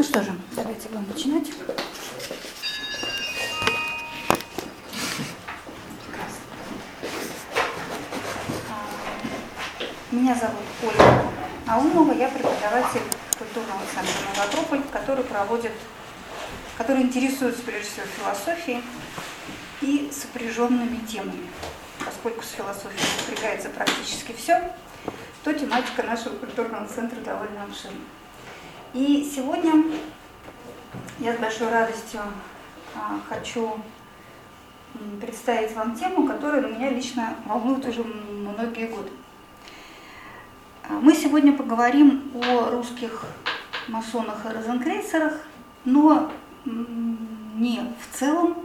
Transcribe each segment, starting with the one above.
Ну что же, давайте будем начинать. Меня зовут Ольга Аумова, я преподаватель культурного центра «Новотрополь», который проводит, который интересуется прежде всего философией и сопряженными темами. Поскольку с философией сопрягается практически все, то тематика нашего культурного центра довольно обширна. И сегодня я с большой радостью а, хочу представить вам тему, которая меня лично волнует уже многие годы. А, мы сегодня поговорим о русских масонах и розенкрейсерах, но не в целом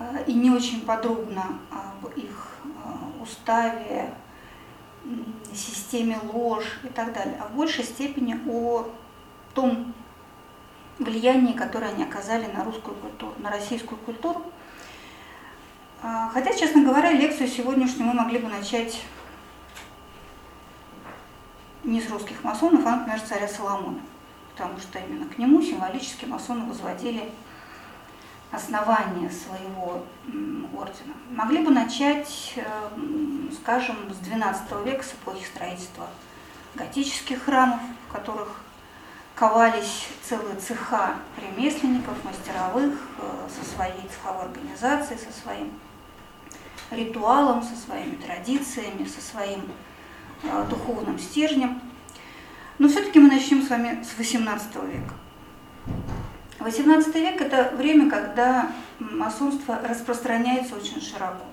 а, и не очень подробно об их уставе, системе ложь и так далее, а в большей степени о том влиянии, которое они оказали на русскую культуру, на российскую культуру. А, хотя, честно говоря, лекцию сегодняшнюю мы могли бы начать не с русских масонов, а, например, царя Соломона, потому что именно к нему символически масоны возводили основания своего ордена. Могли бы начать, э, скажем, с XII века, с эпохи строительства готических храмов, в которых ковались целые цеха ремесленников, мастеровых, э, со своей цеховой организацией, со своим ритуалом, со своими традициями, со своим э, духовным стержнем. Но все-таки мы начнем с вами с XVIII века. XVIII век – это время, когда масонство распространяется очень широко.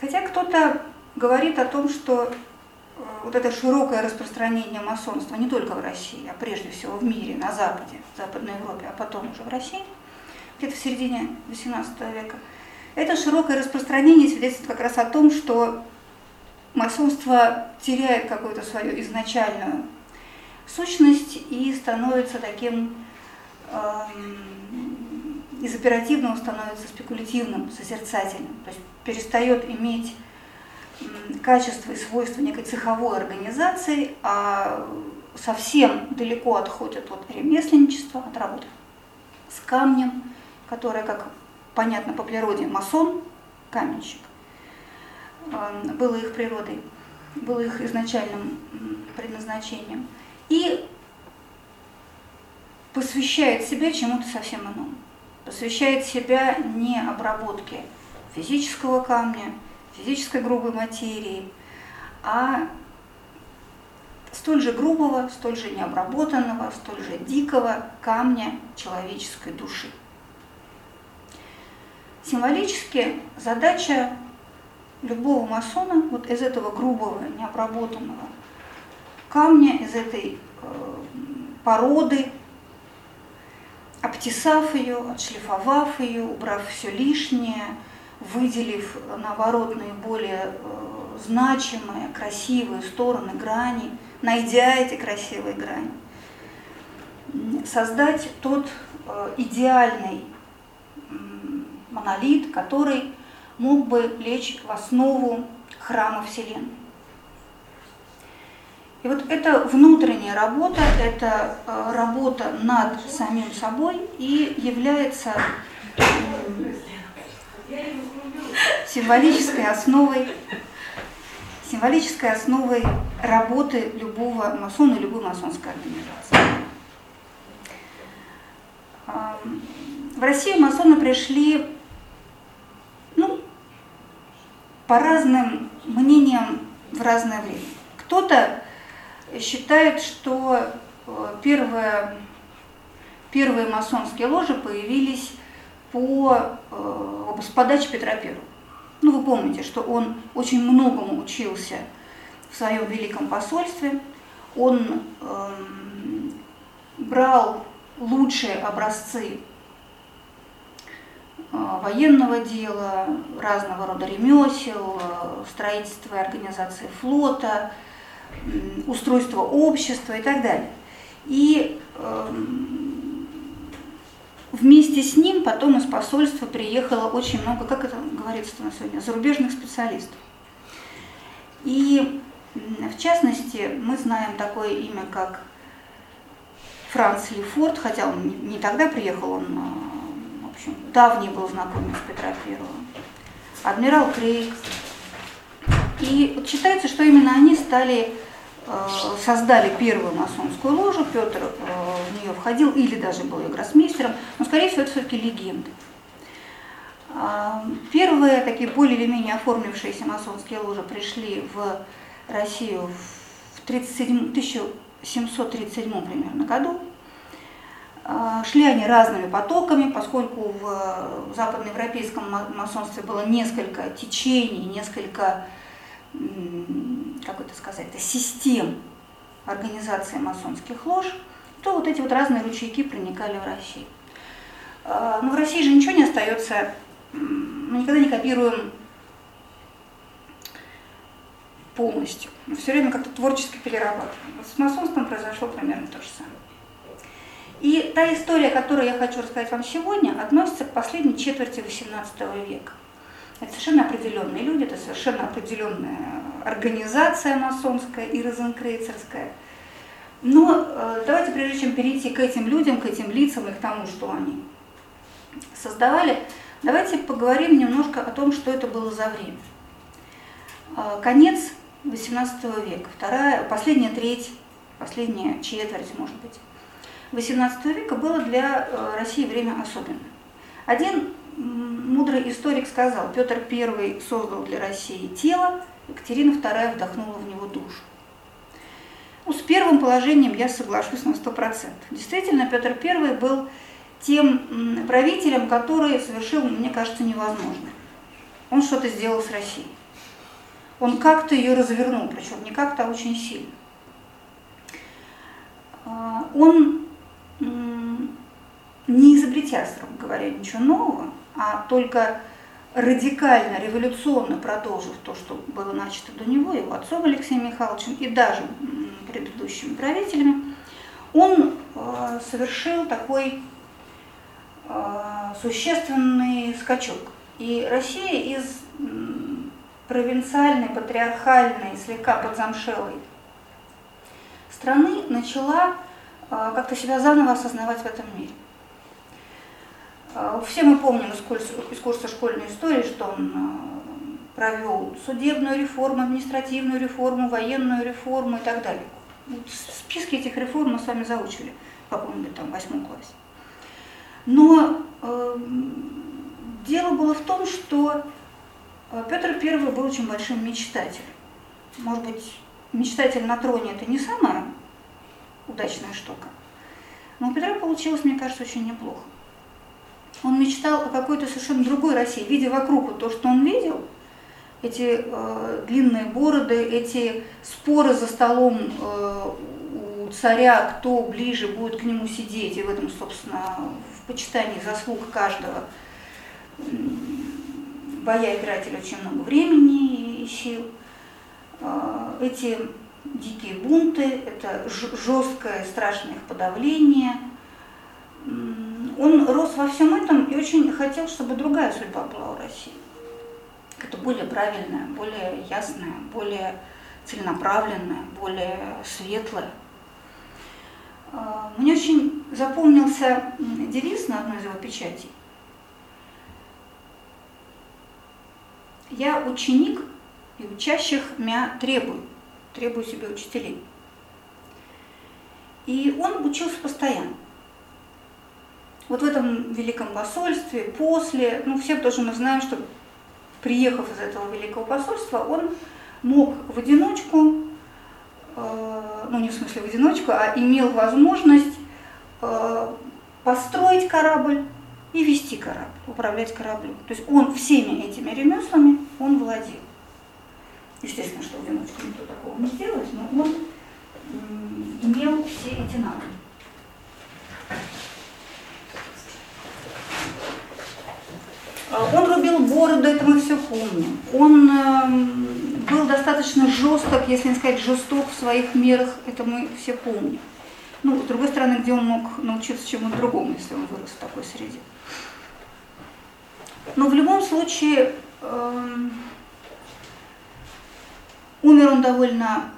Хотя кто-то говорит о том, что э, вот это широкое распространение масонства не только в России, а прежде всего в мире, на Западе, в Западной Европе, а потом уже в России, где-то в середине XVIII века, это широкое распространение свидетельствует как раз о том, что масонство теряет какую-то свою изначальную сущность и становится таким эм, из оперативного становится спекулятивным, созерцательным, то есть перестает иметь качество и свойства некой цеховой организации, а совсем далеко отходит от ремесленничества, от работы с камнем, которое, как понятно по природе, масон, каменщик, эм, было их природой, было их изначальным предназначением – и посвящает себя чему-то совсем иному. Посвящает себя не обработке физического камня, физической грубой материи, а столь же грубого, столь же необработанного, столь же дикого камня человеческой души. Символически задача любого масона вот из этого грубого, необработанного камня, из этой э, породы, обтесав ее, отшлифовав ее, убрав все лишнее, выделив, наоборот, наиболее э, значимые, красивые стороны грани, найдя эти красивые грани, создать тот э, идеальный монолит, который мог бы лечь в основу храма Вселенной. И вот это внутренняя работа, это э, работа над самим собой и является символической основой, символической основой работы любого масона, любой масонской организации. В Россию масоны пришли ну, по разным мнениям в разное время. Кто-то считает, что э, первые, первые масонские ложи появились по, э, с подачи Петра I. Ну, вы помните, что он очень многому учился в своем великом посольстве. Он э, брал лучшие образцы э, военного дела, разного рода ремесел, строительства и организации флота, устройство общества и так далее. И э, вместе с ним потом из посольства приехало очень много, как это говорится на сегодня, зарубежных специалистов. И в частности, мы знаем такое имя, как Франц Лефорт, хотя он не тогда приехал, он, в общем, давний был знакомец Петра Первого. Адмирал Крейг. И считается, что именно они стали создали первую масонскую ложу, Петр в нее входил или даже был ее гроссмейстером, но, скорее всего, это все-таки легенда. Первые такие более или менее оформившиеся масонские ложи пришли в Россию в 37, 1737 примерно году. Шли они разными потоками, поскольку в западноевропейском масонстве было несколько течений, несколько, как это сказать, систем организации масонских лож, то вот эти вот разные ручейки проникали в Россию. Но в России же ничего не остается мы никогда не копируем полностью. Мы все время как-то творчески перерабатываем. Вот с масонством произошло примерно то же самое. И та история, которую я хочу рассказать вам сегодня, относится к последней четверти XVIII века. Это совершенно определенные люди, это совершенно определенная организация масонская и розенкрейцерская. Но э, давайте, прежде чем перейти к этим людям, к этим лицам и к тому, что они создавали, Давайте поговорим немножко о том, что это было за время. А, конец XVIII века, вторая, последняя треть, последняя четверть, может быть, XVIII века было для э, России время особенное. Один мудрый историк сказал, Петр I создал для России тело, Екатерина II вдохнула в него душу. Ну, с первым положением я соглашусь на 100%. Действительно, Петр I был тем правителем, который совершил, мне кажется, невозможное. Он что-то сделал с Россией. Он как-то ее развернул, причем не как-то, а очень сильно. А, он, не изобретя, строго говоря, ничего нового, а только радикально, революционно продолжив то, что было начато до него, его отцом Алексеем Михайловичем и даже предыдущими правителями, он а, совершил такой а, существенный скачок. И Россия из провинциальной, патриархальной, слегка подзамшелой страны начала как-то себя заново осознавать в этом мире. А, все мы помним из курса, из курса школьной истории, что он провел судебную реформу, административную реформу, военную реформу и так далее. Списки этих реформ мы с вами заучили в каком-нибудь там восьмом классе. Но э, дело было в том, что Петр I был очень большим мечтателем. Может быть, мечтатель на троне это не самая удачная штука. Но у Петра получилось, мне кажется, очень неплохо. Он мечтал о какой-то совершенно другой России, видя вокруг вот то, что он видел, эти э, длинные бороды, эти споры за столом э, у царя, кто ближе будет к нему сидеть, и в этом, собственно, почитании заслуг каждого боя тратили очень много времени и сил. А, эти дикие бунты, это жесткое, страшное их подавление. Он рос во всем этом и очень хотел, чтобы другая судьба была у России. Это более правильная, более ясная, более целенаправленная, более светлая. А, мне очень запомнился девиз на одной из его печатей. Я ученик и учащих меня требую, требую себе учителей. И он учился постоянно. Вот в этом великом посольстве, после, ну все тоже мы знаем, что приехав из этого великого посольства, он мог в одиночку Э, ну не в смысле в одиночку, а имел возможность э, построить корабль и вести корабль, управлять кораблем. То есть он всеми этими ремеслами он владел. Естественно, что в одиночку никто такого не сделает, но он имел все эти навыки. Э, он рубил бороду, это мы все помним. Он эм, был достаточно жесток, если не сказать жесток в своих мерах, это мы все помним. Ну, с другой стороны, где он мог научиться чему-то другому, если он вырос в такой среде. Но в любом случае, э, умер он довольно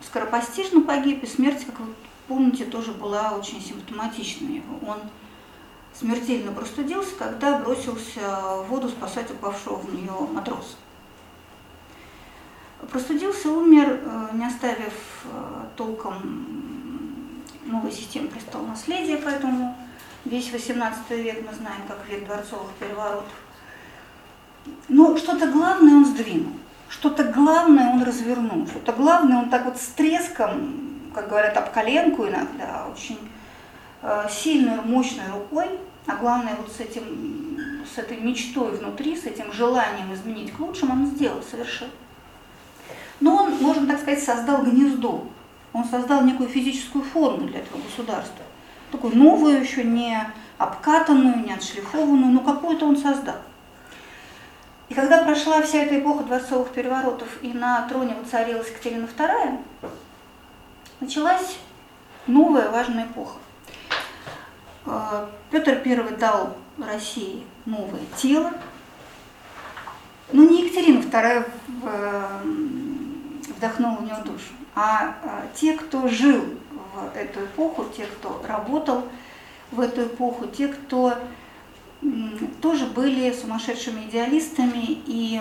скоропостижно погиб, и смерть, как вы помните, тоже была очень симптоматичной. Он смертельно простудился, когда бросился в воду спасать упавшего в нее матроса. Простудился, умер, э, не оставив э, толком новой системы престола наследия, поэтому весь XVIII век мы знаем как век дворцовых переворотов. Но что-то главное он сдвинул, что-то главное он развернул, что-то главное он так вот с треском, как говорят, об коленку иногда, очень э, сильной, мощной рукой, а главное вот с, этим, с этой мечтой внутри, с этим желанием изменить к лучшему, он сделал совершенно. Но он, можно так сказать, создал гнездо. Он создал некую физическую форму для этого государства. Такую новую, еще не обкатанную, не отшлифованную, но какую-то он создал. И когда прошла вся эта эпоха дворцовых переворотов и на троне воцарилась Екатерина II, началась новая важная эпоха. Э, Петр I дал России новое тело, но не Екатерина II вдохнул в него душу. А, а те, кто жил в эту эпоху, те, кто работал в эту эпоху, те, кто тоже были сумасшедшими идеалистами и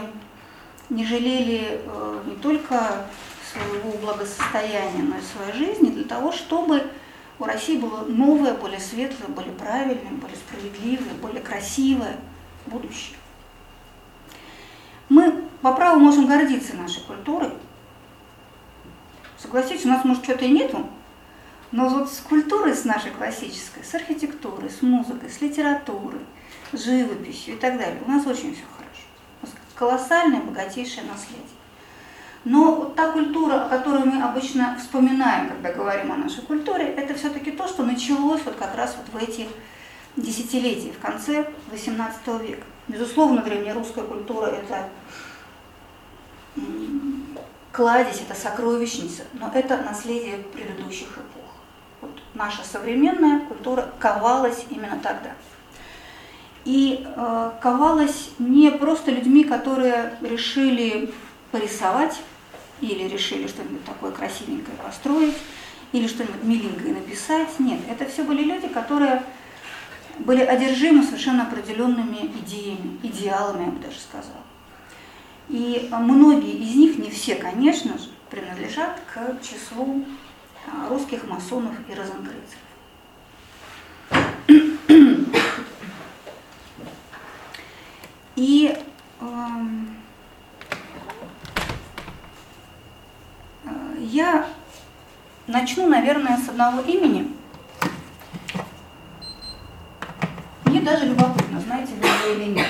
не жалели э, не только своего благосостояния, но и своей жизни для того, чтобы у России было новое, более светлое, более правильное, более справедливое, более красивое будущее. Мы по праву можем гордиться нашей культурой, Согласитесь, у нас, может, что-то и нету, но вот с культурой, с нашей классической, с архитектурой, с музыкой, с литературой, живописью и так далее, у нас очень все хорошо. У нас колоссальное, богатейшее наследие. Но вот та культура, о которой мы обычно вспоминаем, когда говорим о нашей культуре, это все-таки то, что началось вот как раз вот в эти десятилетия, в конце XVIII века. Безусловно, древнерусская культура – это кладезь, это сокровищница, но это наследие предыдущих эпох. Вот наша современная культура ковалась именно тогда. И э, ковалась не просто людьми, которые решили порисовать или решили что-нибудь такое красивенькое построить, или что-нибудь миленькое написать. Нет, это все были люди, которые были одержимы совершенно определенными идеями, идеалами, я бы даже сказала. И многие из них, не все, конечно же, принадлежат к числу а, русских масонов и розенкрейцеров. И эм, э, я начну, наверное, с одного имени. Мне даже любопытно, знаете вы его или нет.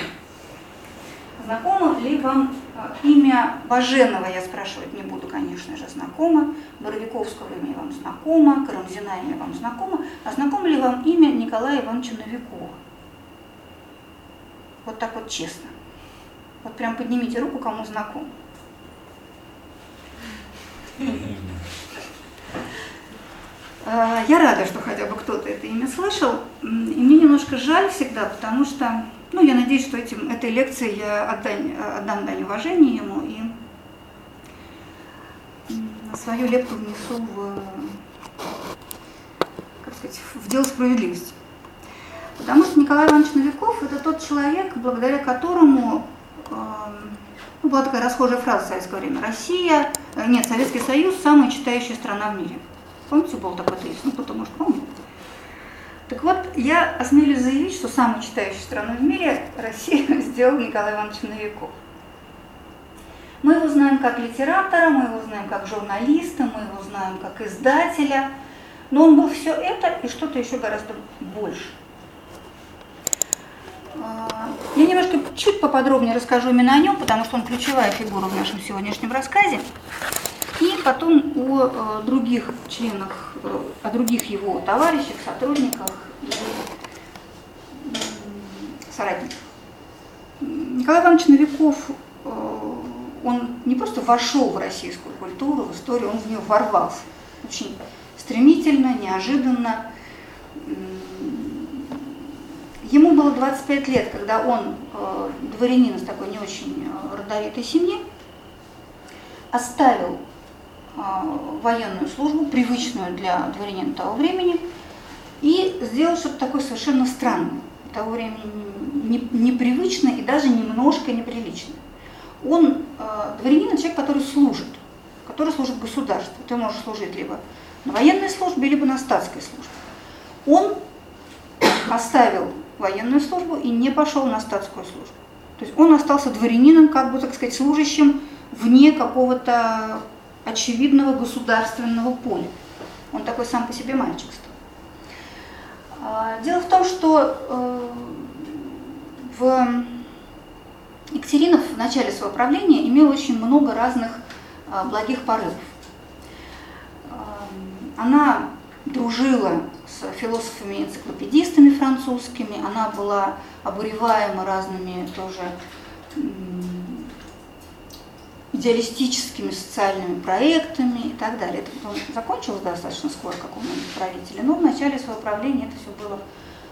Знакомо ли вам а, имя Баженова, я спрашивать не буду, конечно же, знакомо. Боровиковского имя вам знакомо, Карамзина имя вам знакомо. А знакомо ли вам имя Николая Ивановича Новикова? Вот так вот честно. Вот прям поднимите руку, кому знаком. А, я рада, что хотя бы кто-то это имя слышал. И мне немножко жаль всегда, потому что ну, я надеюсь, что этим, этой лекцией я отдань, отдам дань уважения ему и свою лепту внесу в, как сказать, в дело справедливости. Потому что Николай Иванович Новиков – это тот человек, благодаря которому э, была такая расхожая фраза в советское время. Россия, э, нет, Советский Союз – самая читающая страна в мире. Помните, был такой тезис? Ну, кто-то, может, помнит. Так вот, я осмелюсь заявить, что самую читающую страну в мире Россия сделал Николай Иванович Новиков. Мы его знаем как литератора, мы его знаем как журналиста, мы его знаем как издателя, но он был все это и что-то еще гораздо больше. А, я немножко чуть поподробнее расскажу именно о нем, потому что он ключевая фигура в нашем сегодняшнем рассказе. И потом о э, других членах, э, о других его товарищах, сотрудниках и соратниках. Николай Иванович Новиков, э, он не просто вошел в российскую культуру, в историю, он в нее ворвался. Очень стремительно, неожиданно. Ему было 25 лет, когда он, дворянин из такой не очень родовитой семьи, оставил военную службу, привычную для дворянина того времени, и сделал что-то такое совершенно странное, того времени непривычное и даже немножко неприличное. Он дворянин, человек, который служит, который служит государству. Ты можешь служить либо на военной службе, либо на статской службе. Он оставил военную службу и не пошел на статскую службу. То есть он остался дворянином, как бы, так сказать, служащим вне какого-то очевидного государственного поля. Он такой сам по себе мальчик стал. А, дело в том, что э, в Екатеринов в начале своего правления имел очень много разных а, благих порывов. А, она дружила с философами-энциклопедистами французскими, она была обуреваема разными тоже идеалистическими социальными проектами и так далее. Это потом закончилось достаточно скоро, как у многих правителей, но в начале своего правления это все было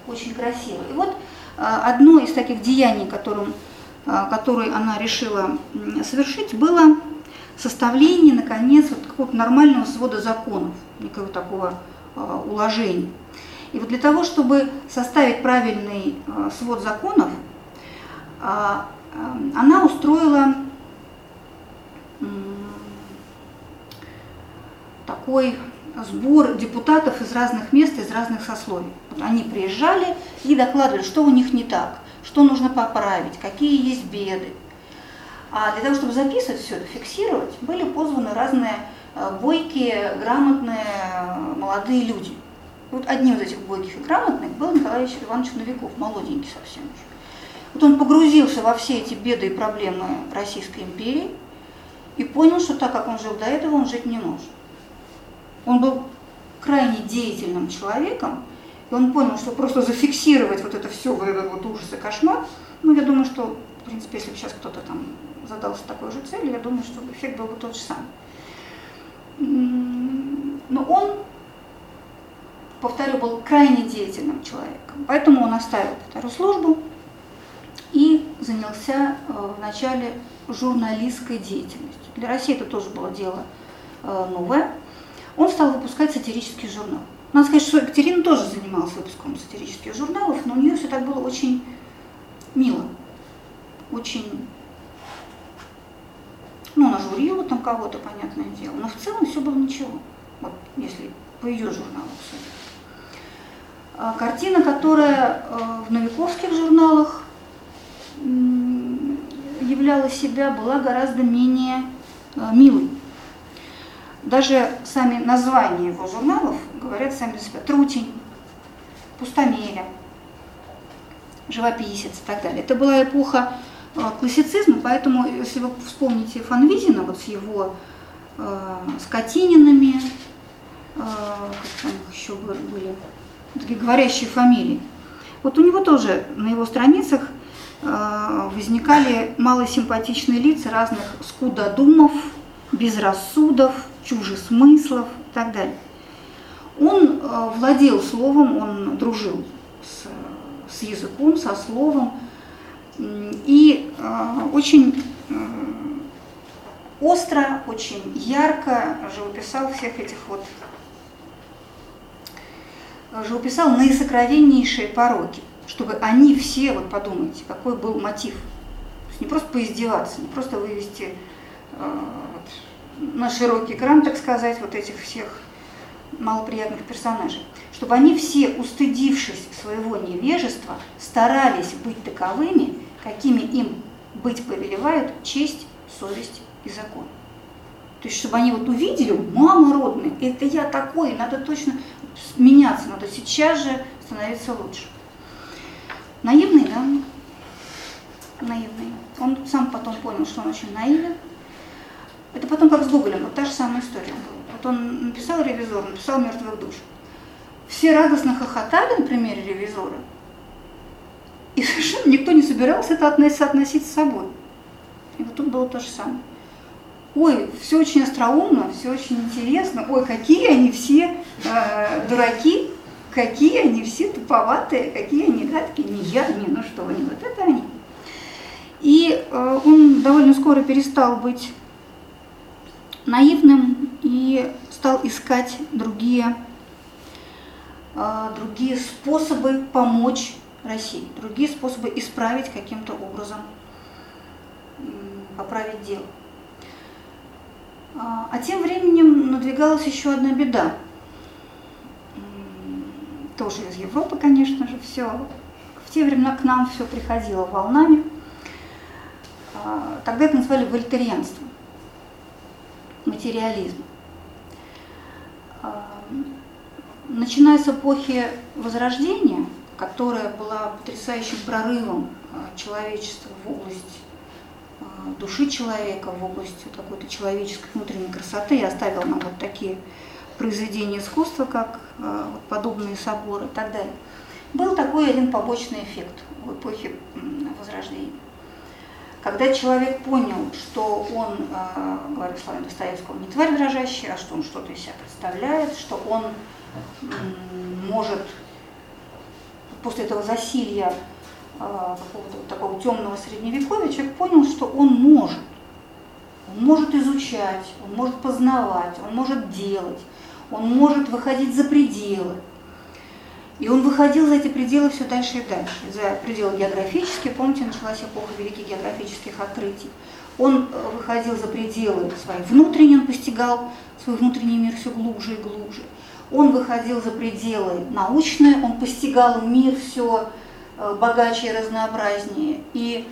очень красиво. И вот а, одно из таких деяний, которым, которое она решила совершить, было составление, наконец, вот какого-то нормального свода законов, некого такого э, уложения. И вот для того, чтобы составить правильный э, свод законов, э, она устроила такой сбор депутатов из разных мест, из разных сословий. Вот они приезжали и докладывали, что у них не так, что нужно поправить, какие есть беды. А для того, чтобы записывать все это, фиксировать, были позваны разные бойкие, грамотные, молодые люди. вот одним из этих бойких и грамотных был Николай Иванович Новиков, молоденький совсем еще. Вот он погрузился во все эти беды и проблемы Российской империи и понял, что так, как он жил до этого, он жить не может. Он был крайне деятельным человеком, и он понял, что просто зафиксировать вот это все, вот этот вот ужас и кошмар, ну, я думаю, что, в принципе, если бы сейчас кто-то там задался такой же целью, я думаю, что эффект был бы тот же самый. Но он, повторю, был крайне деятельным человеком, поэтому он оставил службу и занялся э, вначале журналистской деятельностью. Для России это тоже было дело э, новое. Он стал выпускать сатирический журнал. Надо сказать, что Екатерина тоже занималась выпуском сатирических журналов, но у нее все так было очень мило, очень ну, она журила там кого-то, понятное дело, но в целом все было ничего, вот если по ее журналу судить. А картина, которая э, в новиковских журналах являла себя, была гораздо менее э, милой. Даже сами названия его журналов говорят сами за себя. Трутень, Пустомеля, Живописец и так далее. Это была эпоха Э, классицизма, поэтому, если вы вспомните Фанвизина, вот с его э, скотининами, э, как там еще были, такие говорящие фамилии, вот у него тоже на его страницах э, возникали малосимпатичные лица разных скудодумов, безрассудов, чужесмыслов и так далее. Он э, владел словом, он дружил с, с языком, со словом, и а, очень остро, очень ярко живописал всех этих вот, живописал наисокровеннейшие пороки, чтобы они все, вот подумайте, какой был мотив. То есть не просто поиздеваться, не просто вывести э, вот, на широкий экран, так сказать, вот этих всех малоприятных персонажей, чтобы они все, устыдившись своего невежества, старались быть таковыми, какими им быть повелевают честь, совесть и закон. То есть, чтобы они вот увидели, мама родная, это я такой, надо точно меняться, надо сейчас же становиться лучше. Наивный, да? Наивный. Он сам потом понял, что он очень наивен. Это потом как с Гоголем, вот та же самая история была. Вот он написал ревизор, написал мертвых душ. Все радостно хохотали на примере ревизора, и совершенно никто не собирался это соотносить с собой. И вот тут было то же самое. Ой, все очень остроумно, все очень интересно. Ой, какие они все э, дураки, какие они все туповатые, какие они гадкие. Не я, не, ну что они, вот это они. И э, он довольно скоро перестал быть наивным и стал искать другие, другие способы помочь России, другие способы исправить каким-то образом, поправить дело. А тем временем надвигалась еще одна беда. Тоже из Европы, конечно же, все. В те времена к нам все приходило волнами. А, тогда это называли вольтерианством, материализм. Начиная с эпохи Возрождения, которая была потрясающим прорывом а, человечества в область души человека, в область вот какой-то человеческой внутренней красоты и оставил нам вот такие произведения искусства, как вот подобные соборы и так далее. Был такой один побочный эффект в эпохе Возрождения. Когда человек понял, что он, э, говоря словами Достоевского, не тварь дрожащая, а что он что-то из себя представляет, что он может после этого засилья э, какого-то такого темного средневековья, человек понял, что он может. Он может изучать, он может познавать, он может делать, он может выходить за пределы. И он выходил за эти пределы все дальше и дальше, за пределы географические. Помните, началась эпоха великих географических открытий. Он э, выходил за пределы свои внутренние, он постигал свой внутренний мир все глубже и глубже. Он выходил за пределы научные, он постигал мир все э, богаче и разнообразнее. И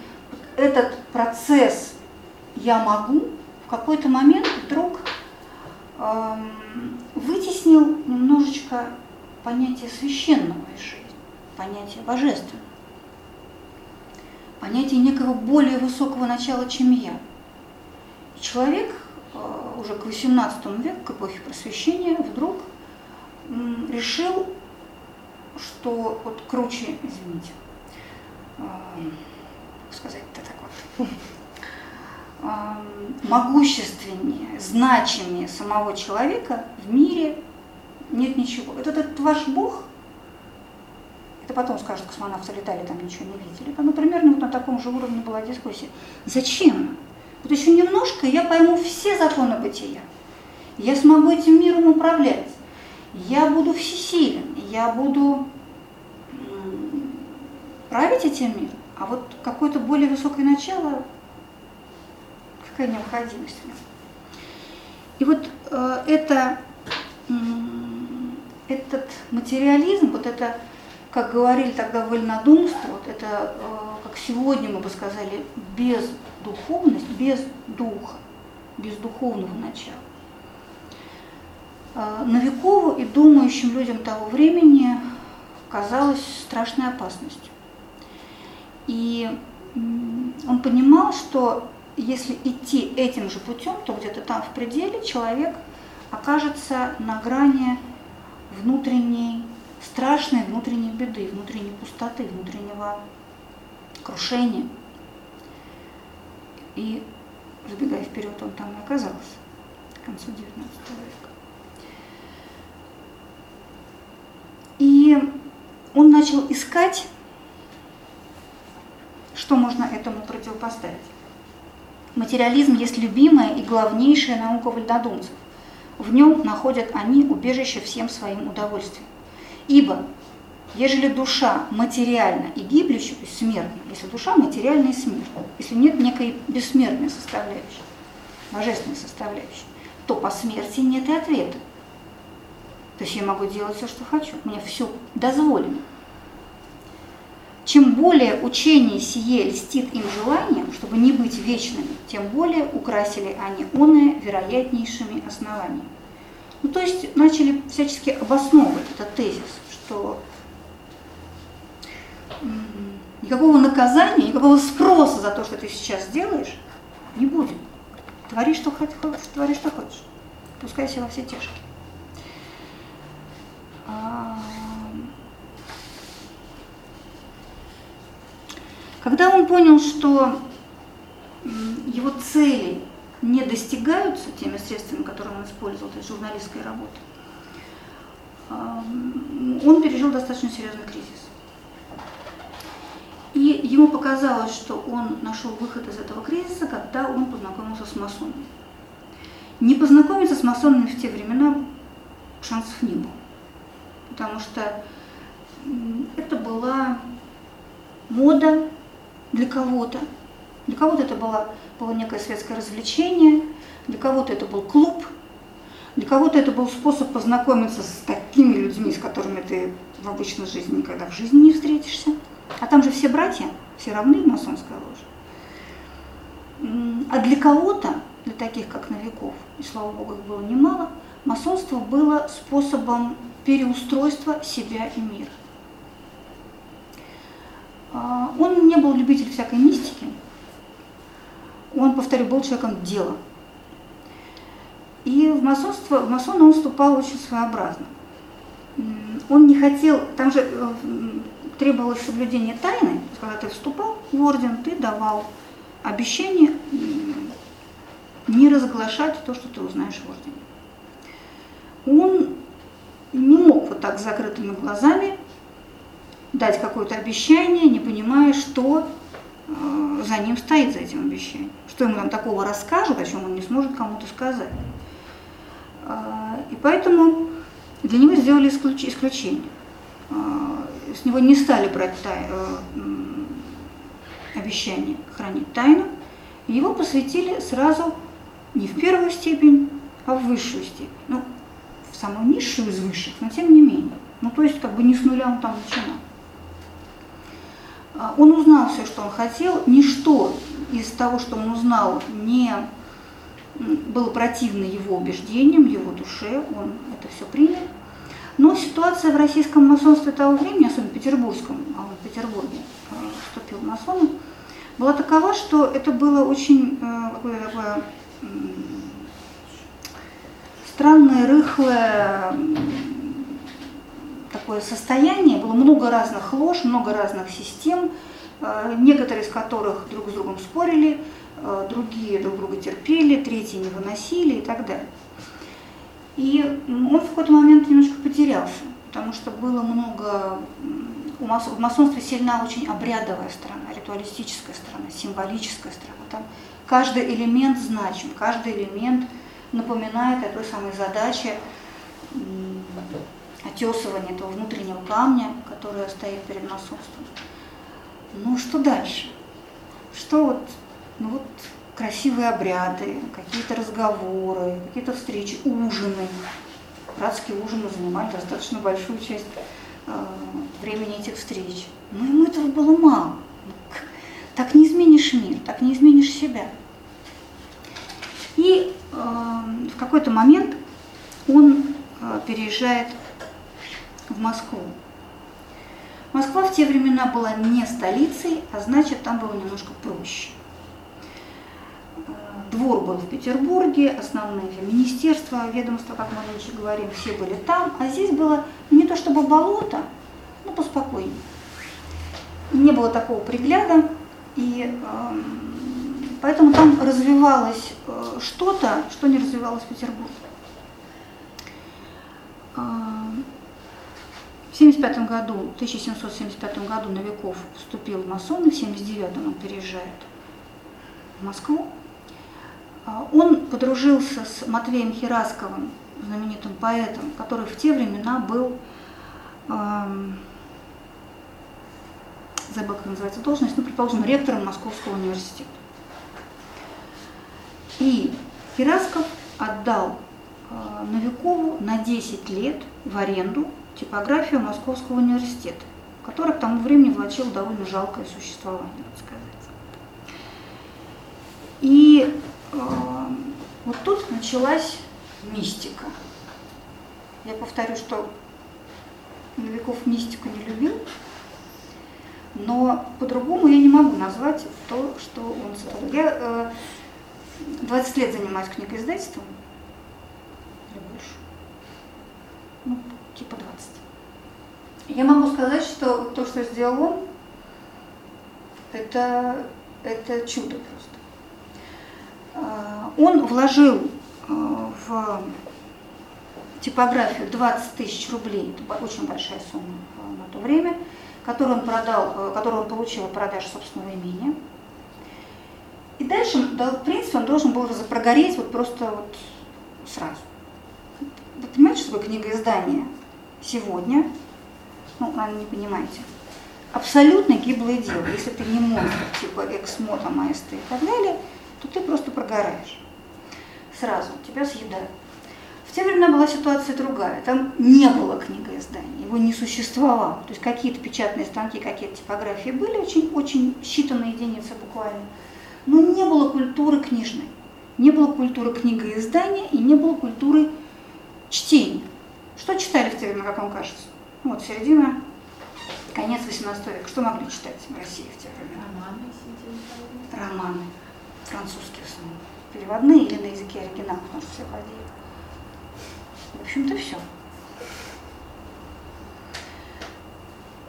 этот процесс «я могу» в какой-то момент вдруг эм, вытеснил немножечко понятие священного из жизни, понятие божественного, понятие некого более высокого начала, чем я. И человек э, уже к XVIII веку, к эпохе просвещения, вдруг решил, что вот круче, извините, э, сказать-то так вот, э, могущественнее, значимее самого человека в мире нет ничего. Вот этот ваш Бог, это потом скажут, космонавты летали, там ничего не видели. Ну, примерно вот на таком же уровне была дискуссия. Зачем? Вот еще немножко, и я пойму все законы бытия. Я смогу этим миром управлять. Я буду всесилен, я буду править этим миром. А вот какое-то более высокое начало, какая необходимость в нем. И вот э, это этот материализм, вот это, как говорили тогда вольнодумство, вот это, э, как сегодня мы бы сказали, бездуховность, без духа, без духовного начала. Э, Новикову и думающим людям того времени казалось страшной опасностью. И он понимал, что если идти этим же путем, то где-то там в пределе человек окажется на грани внутренней, страшной внутренней беды, внутренней пустоты, внутреннего крушения. И, забегая вперед, он там и оказался к концу XIX века. И он начал искать, что можно этому противопоставить. Материализм есть любимая и главнейшая наука вольнодумцев. В нем находят они убежище всем своим удовольствием. Ибо, ежели душа материальна и гиблящая, то есть смертна, если душа материальна и смертна, если нет некой бессмертной составляющей, божественной составляющей, то по смерти нет и ответа. То есть я могу делать все, что хочу, мне все дозволено. Чем более учение сие льстит им желанием, чтобы не быть вечными, тем более украсили они оное вероятнейшими основаниями. Ну, то есть начали всячески обосновывать этот тезис, что никакого наказания, никакого спроса за то, что ты сейчас делаешь, не будет. Твори, что хочешь, твори, что хочешь. Пускай все во все тяжкие. Когда он понял, что его цели не достигаются теми средствами, которые он использовал, есть журналистской работы, он пережил достаточно серьезный кризис. И ему показалось, что он нашел выход из этого кризиса, когда он познакомился с масонами. Не познакомиться с масонами в что это была мода для кого-то. Для кого-то это было, было некое светское развлечение, для кого-то это был клуб, для кого-то это был способ познакомиться с такими людьми, с которыми ты в обычной жизни никогда в жизни не встретишься. А там же все братья, все равны в масонской ложе. А для кого-то, для таких как Новиков, и слава богу, их было немало, масонство было способом переустройства себя и мира. Он не был любителем всякой мистики. Он, повторю, был человеком дела. И в масонство, в масона он вступал очень своеобразно. Он не хотел, там же э, требовалось соблюдение тайны. Когда ты вступал в орден, ты давал обещание не разглашать то, что ты узнаешь в ордене. Он не мог вот так с закрытыми глазами дать какое-то обещание, не понимая, что э, за ним стоит, за этим обещанием. Что ему там такого расскажут, о чем он не сможет кому-то сказать. Э, и поэтому для него сделали исключ, исключение. Э, с него не стали брать тай, обещание хранить тайну, его посвятили сразу не в первую степень, а в высшую степень. Ну, самую низшую из высших, но тем не менее. Ну, то есть, как бы не с нуля он там начинал. А, он узнал все, что он хотел, ничто из того, что он узнал, не было противно его убеждениям, его душе, он это все принял. Но ситуация в российском масонстве того времени, особенно петербургском, а он в Петербурге а, вступил в масоны, была такова, что это было очень э, такое странное, рыхлое такое состояние, было много разных лож, много разных систем, э, некоторые из которых друг с другом спорили, э, другие друг друга терпели, третьи не выносили и так далее. И он в какой-то момент немножко потерялся, потому что было много... В масонстве сильна очень обрядовая сторона, ритуалистическая сторона, символическая сторона. Там каждый элемент значим, каждый элемент напоминает о той самой задаче отесывания этого внутреннего камня, которое стоит перед масонством. Ну что дальше? Что вот, ну вот красивые обряды, какие-то разговоры, какие-то встречи, ужины. Братские ужины занимали достаточно большую часть э, времени этих встреч. Но ему этого было мало. Так не изменишь мир, так не изменишь себя. И э, какой-то момент он э, переезжает в Москву. Москва в те времена была не столицей, а значит там было немножко проще. Двор был в Петербурге, основные министерства, ведомства, как мы раньше говорим, все были там, а здесь было не то чтобы болото, но поспокойнее. И не было такого пригляда, и э, поэтому там развивалось э, что-то, что не развивалось в Петербурге. Э, в 1975 году, 1775 году Новиков вступил в масоны, в 1979 он переезжает в Москву. А, он подружился с Матвеем Хирасковым, знаменитым поэтом, который в те времена был, эм, забыл, как называется должность, ну, предположим, ректором Московского университета. И Хирасков отдал э, Новикову на 10 лет в аренду типографию Московского университета, который к тому времени влачил довольно жалкое существование, надо сказать. И э, вот тут началась мистика. Я повторю, что Новиков мистику не любил, но по-другому я не могу назвать то, что он сотворил. Я э, 20 лет занимаюсь книгоиздательством, или больше, ну, типа 20. Я могу сказать, что то, что сделал он, это, это чудо просто. А, он вложил а, в типографию 20 тысяч рублей, это очень большая сумма а, на то время, которую он продал, которую он получил от продажи собственного имения. И дальше, в принципе, он должен был прогореть вот просто вот сразу. Вы понимаете, что такое книгоиздание сегодня ну, наверное, не понимаете, абсолютно гиблое дело. Если ты не монстр, типа эксмо, там, АСТ и так далее, то ты просто прогораешь. Сразу, тебя съедают. В те времена была ситуация другая. Там не было книгоиздания, его не существовало. То есть какие-то печатные станки, какие-то типографии были, очень, очень считанные единицы буквально. Но не было культуры книжной, не было культуры книгоиздания и не было культуры чтения. Что читали в те времена, как вам кажется? Вот, середина, конец 18 века. Что могли читать в России в те времена? Романы. Романы. Французские в основном. Переводные или на языке оригинала, потому что все ходили. В общем-то, все.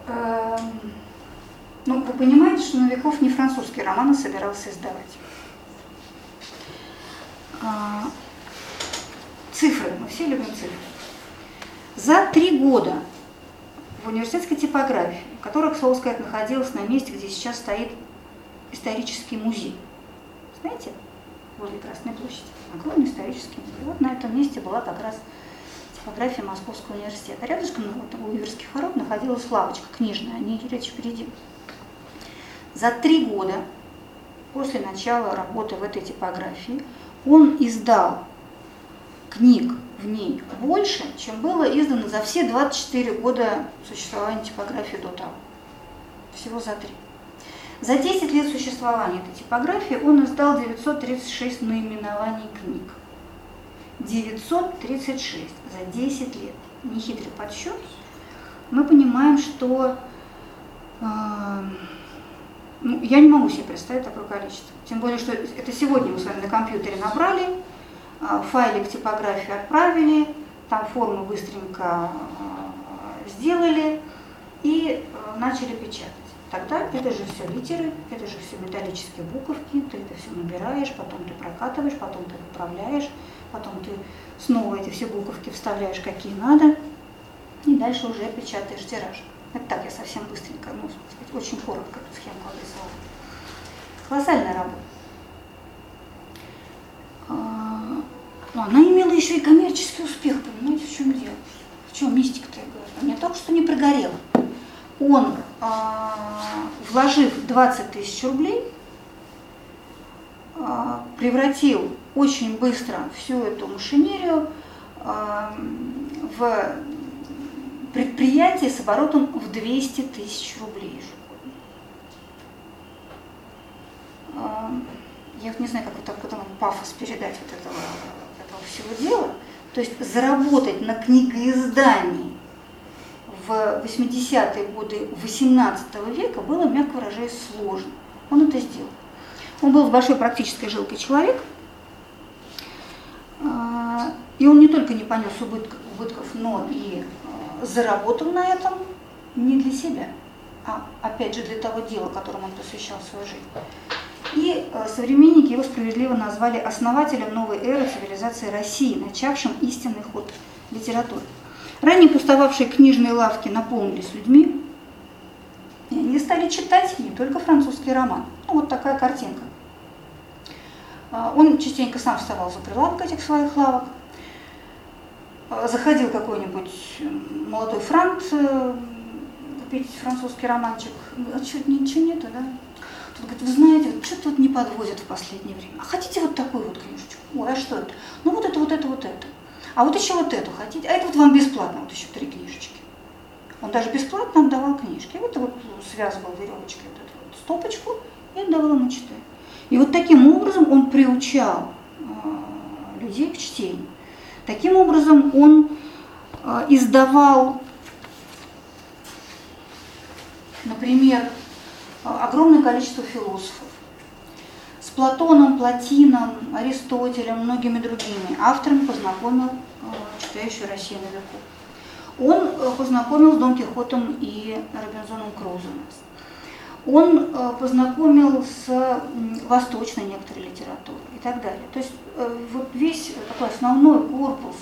Эм, ну, вы понимаете, что Новиков не французские романы собирался издавать. А, цифры, мы все любим цифры. За три года в университетской типографии, которая, к слову сказать, находилась на месте, где сейчас стоит исторический музей. Знаете, возле Красной площади. Огромный исторический музей. Вот на этом месте была как раз типография Московского университета. Рядышком ну, вот, у Иверских ворот находилась лавочка книжная, они речь впереди. За три года после начала работы в этой типографии он издал книг в ней больше, чем было издано за все 24 года существования типографии до того. Всего за три. За 10 лет существования этой типографии он издал 936 наименований книг. 936 за 10 лет. Нехитрый подсчет. Мы понимаем, что э, ну, я не могу себе представить такое количество. Тем более, что это сегодня мы с вами на компьютере набрали, э, файлик типографии отправили, там форму быстренько э, сделали и э, начали печатать. Тогда это же все литеры, это же все металлические буковки, ты это все набираешь, потом ты прокатываешь, потом ты отправляешь, потом ты снова эти все буковки вставляешь, какие надо, и дальше уже печатаешь тираж. Это так, я совсем быстренько, ну, сказать, очень коротко эту схемку обрисовала. Колоссальная работа. А, но она имела еще и коммерческий успех, понимаете, в чем дело? В чем мистика-то, я говорю? Не только что не прогорела. Он, а, вложив 20 тысяч рублей, а, превратил очень быстро всю эту машинерию в предприятие с оборотом в 200 тысяч рублей ежегодно. А, я вот не знаю, как так вот пафос передать вот этого, этого всего дела. То есть заработать на книгоиздании в 80-е годы 18 века было, мягко выражаясь, сложно. Он это сделал. Он был большой практической жилкой человек, а, и он не только не понес убытков, убытков но и заработал на этом не для себя, а опять же для того дела, которому он посвящал свою жизнь. И а, современники его справедливо назвали основателем новой эры цивилизации России, начавшим истинный ход литературы. Ранее пустовавшие книжные лавки наполнились людьми, и они стали читать не только французский роман. Ну, вот такая картинка. А, он частенько сам вставал за прилавок этих своих лавок. Заходил какой-нибудь молодой франт э, купить французский романчик. А что, ничего нету, да? Тут говорит, вы знаете, вот что тут не подвозят в последнее время. А хотите вот такую вот книжечку? Ой, а что это? Ну вот это, вот это, вот это. А вот еще вот эту хотите? А это вот вам бесплатно, вот еще три книжечки. Он даже бесплатно нам давал книжки. Вот вот связывал веревочкой вот эту вот стопочку и отдавал ему читать. И вот таким образом он приучал э, людей к чтению. Таким образом он э, издавал, например, огромное количество философов. С Платоном, Платином, Аристотелем, многими другими авторами познакомил э, читающую Россию на веку. Он познакомил с Дон Кихотом и Робинзоном Крузом он э, познакомил с восточной некоторой литературой и так далее. То есть э, вот весь такой основной корпус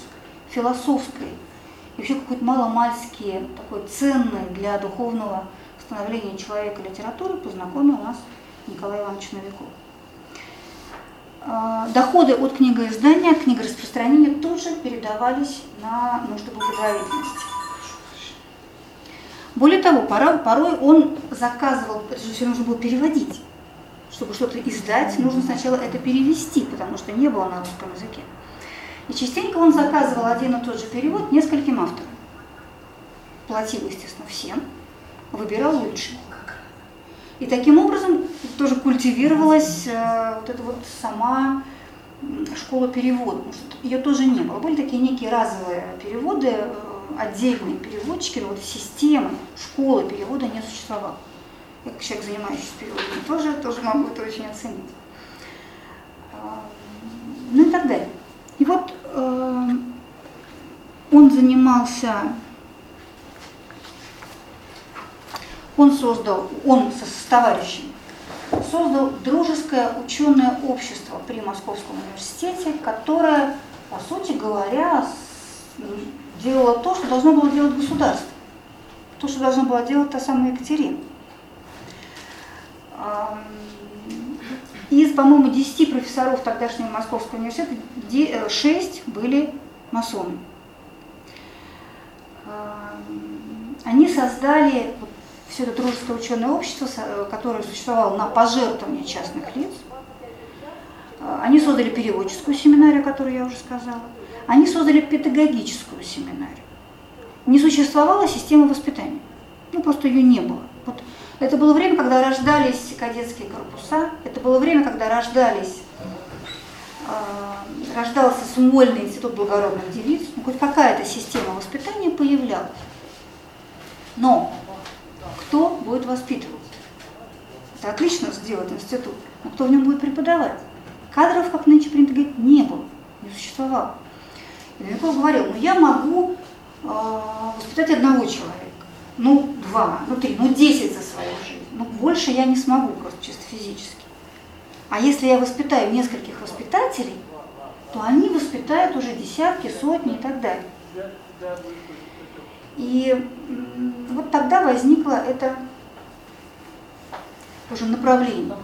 философской и вообще какой-то маломальский, такой ценный для духовного становления человека литературы познакомил нас Николай Иванович Новиков. Э, доходы от книгоиздания, от книгораспространения тоже передавались на нужды благотворительности. Более того, порой он заказывал, это же все нужно было переводить. Чтобы что-то издать, нужно сначала это перевести, потому что не было на русском языке. И частенько он заказывал один и тот же перевод нескольким авторам. Платил, естественно, всем, выбирал лучший. И таким образом тоже культивировалась э, вот эта вот сама школа перевода, ее тоже не было. Были такие некие разовые переводы, э, отдельные переводчики, но вот системы школы перевода не существовало. Я как человек, занимающийся переводом, тоже, тоже могу это очень оценить. А, ну и так далее. И вот э, он занимался, он создал, он со, с товарищем создал дружеское ученое общество при Московском университете, которое, по сути говоря, делало то, что должно было делать государство, то, что должна была делать та самая Екатерина. Из, по-моему, 10 профессоров тогдашнего Московского университета 6 э, были масоны. Они создали все это дружеское ученое общество, э, которое существовало на пожертвования частных лиц. Э, они создали переводческую семинарию, о которой я уже сказала. Они создали педагогическую семинарию. Не существовала система воспитания. Ну, просто ее не было. Вот это было время, когда рождались кадетские корпуса, это было время, когда рождались, э, рождался Смольный институт благородных девиц, ну, хоть какая-то система воспитания появлялась. Но кто будет воспитывать? Это отлично сделать институт, но кто в нем будет преподавать? Кадров, как нынче принято говорить, не было, не существовало. Новиков говорил, ну я могу э, воспитать одного человека, ну два, ну три, ну десять за свою жизнь. Ну больше я не смогу просто чисто физически. А если я воспитаю нескольких воспитателей, то они воспитают уже десятки, сотни и так далее. И вот тогда возникло это уже направление.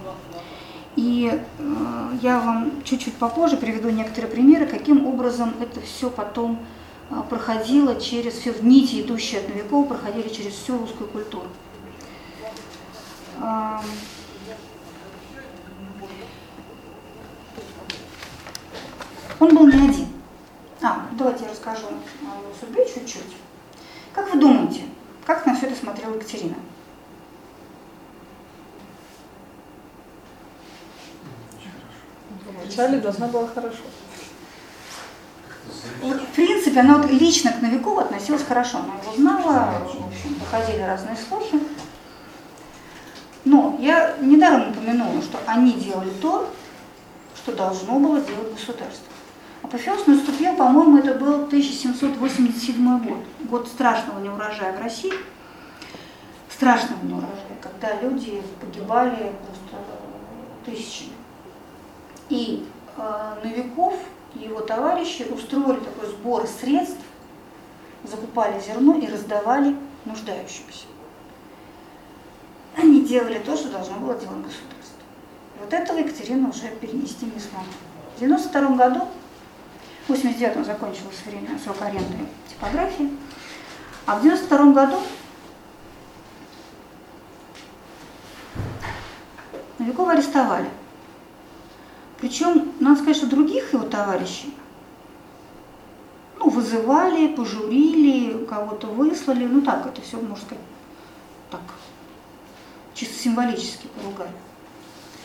И э, я вам чуть-чуть попозже приведу некоторые примеры, каким образом это все потом э, проходило через все нити, идущие от Новикова, проходили через всю русскую культуру. Он был не один. А, давайте я расскажу о его судьбе чуть-чуть. Как вы думаете, как на все это смотрела Екатерина? Вначале должна была хорошо. В принципе, она вот лично к Новикову относилась хорошо. Она его знала, в разные слухи. Но я недаром упомянула, что они делали то, что должно было делать государство. Апофеоз наступил, по-моему, это был 1787 год, год страшного неурожая в России, страшного неурожая, когда люди погибали просто тысячами. И э, Новиков и его товарищи устроили такой сбор средств, закупали зерно и раздавали нуждающимся. Они делали то, что должно было делать государство. И вот этого Екатерина уже перенести не смогла. В 92 году, в 89-м закончилось время срок аренды типографии, а в 92 году Новикова арестовали. Причем, надо сказать, что других его товарищей ну, вызывали, пожурили, кого-то выслали, ну так, это все, можно сказать, так, чисто символически поругали.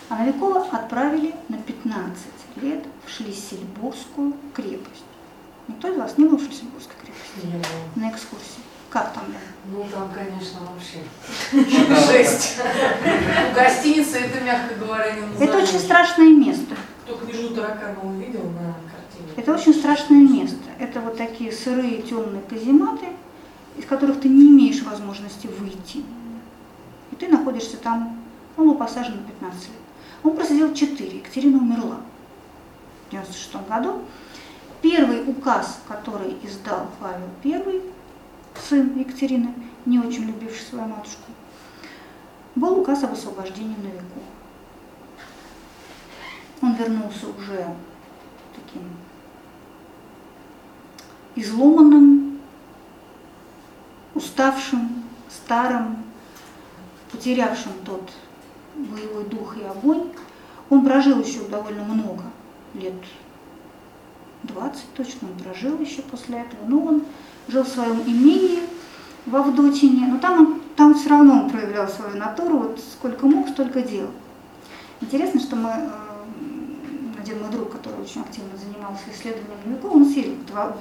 А Новикова отправили на 15 лет в Шлиссельбургскую крепость. Никто из вас не был в Шлиссельбургской крепости? Нет. На экскурсии. Как там? Ну там, конечно, вообще жесть. Гостиница, это, мягко говоря, не назовешь. Это очень страшное место. Кто книжу таракана увидел на картине? Это очень страшное место. Это вот такие сырые темные казематы, из которых ты не имеешь возможности выйти. И ты находишься там, он был посажен на 15 лет. Он просидел 4, Екатерина умерла в 96 году. Первый указ, который издал Павел I, сын Екатерины, не очень любивший свою матушку, был указ об освобождении Новикова. Он вернулся уже таким изломанным, уставшим, старым, потерявшим тот боевой дух и огонь. Он прожил еще довольно много лет, 20 точно он прожил еще после этого, но он жил в своем имении в Авдотине, но там, он, там все равно он проявлял свою натуру, вот сколько мог, столько делал. Интересно, что мы, э, один мой друг, который очень активно занимался исследованием веков, он съездил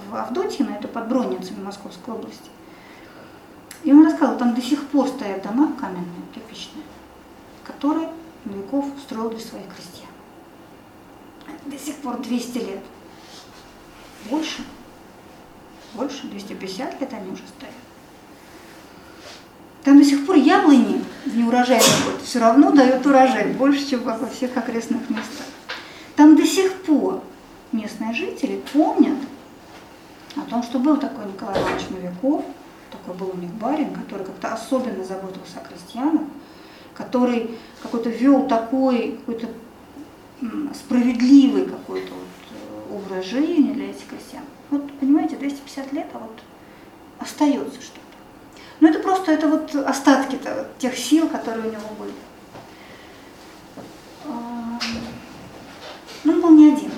в Авдотьино, это под Бронницами Московской области. И он рассказывал, там до сих пор стоят дома каменные, кирпичные, которые Новиков строил для своих крестьян. До сих пор 200 лет. Больше. Больше, 250 лет они уже стоят. Там до сих пор яблони в неурожайный год все равно дают урожай, больше, чем во всех окрестных местах. Там до сих пор местные жители помнят о том, что был такой Николай Иванович Новиков, такой был у них барин, который как-то особенно заботился о крестьянах, который какой-то вел такой какой-то справедливый какой-то жизни для этих крестьян. Вот, понимаете, 250 лет, а вот остается что-то. Но это просто это вот остатки -то, тех сил, которые у него были. Но он был не один.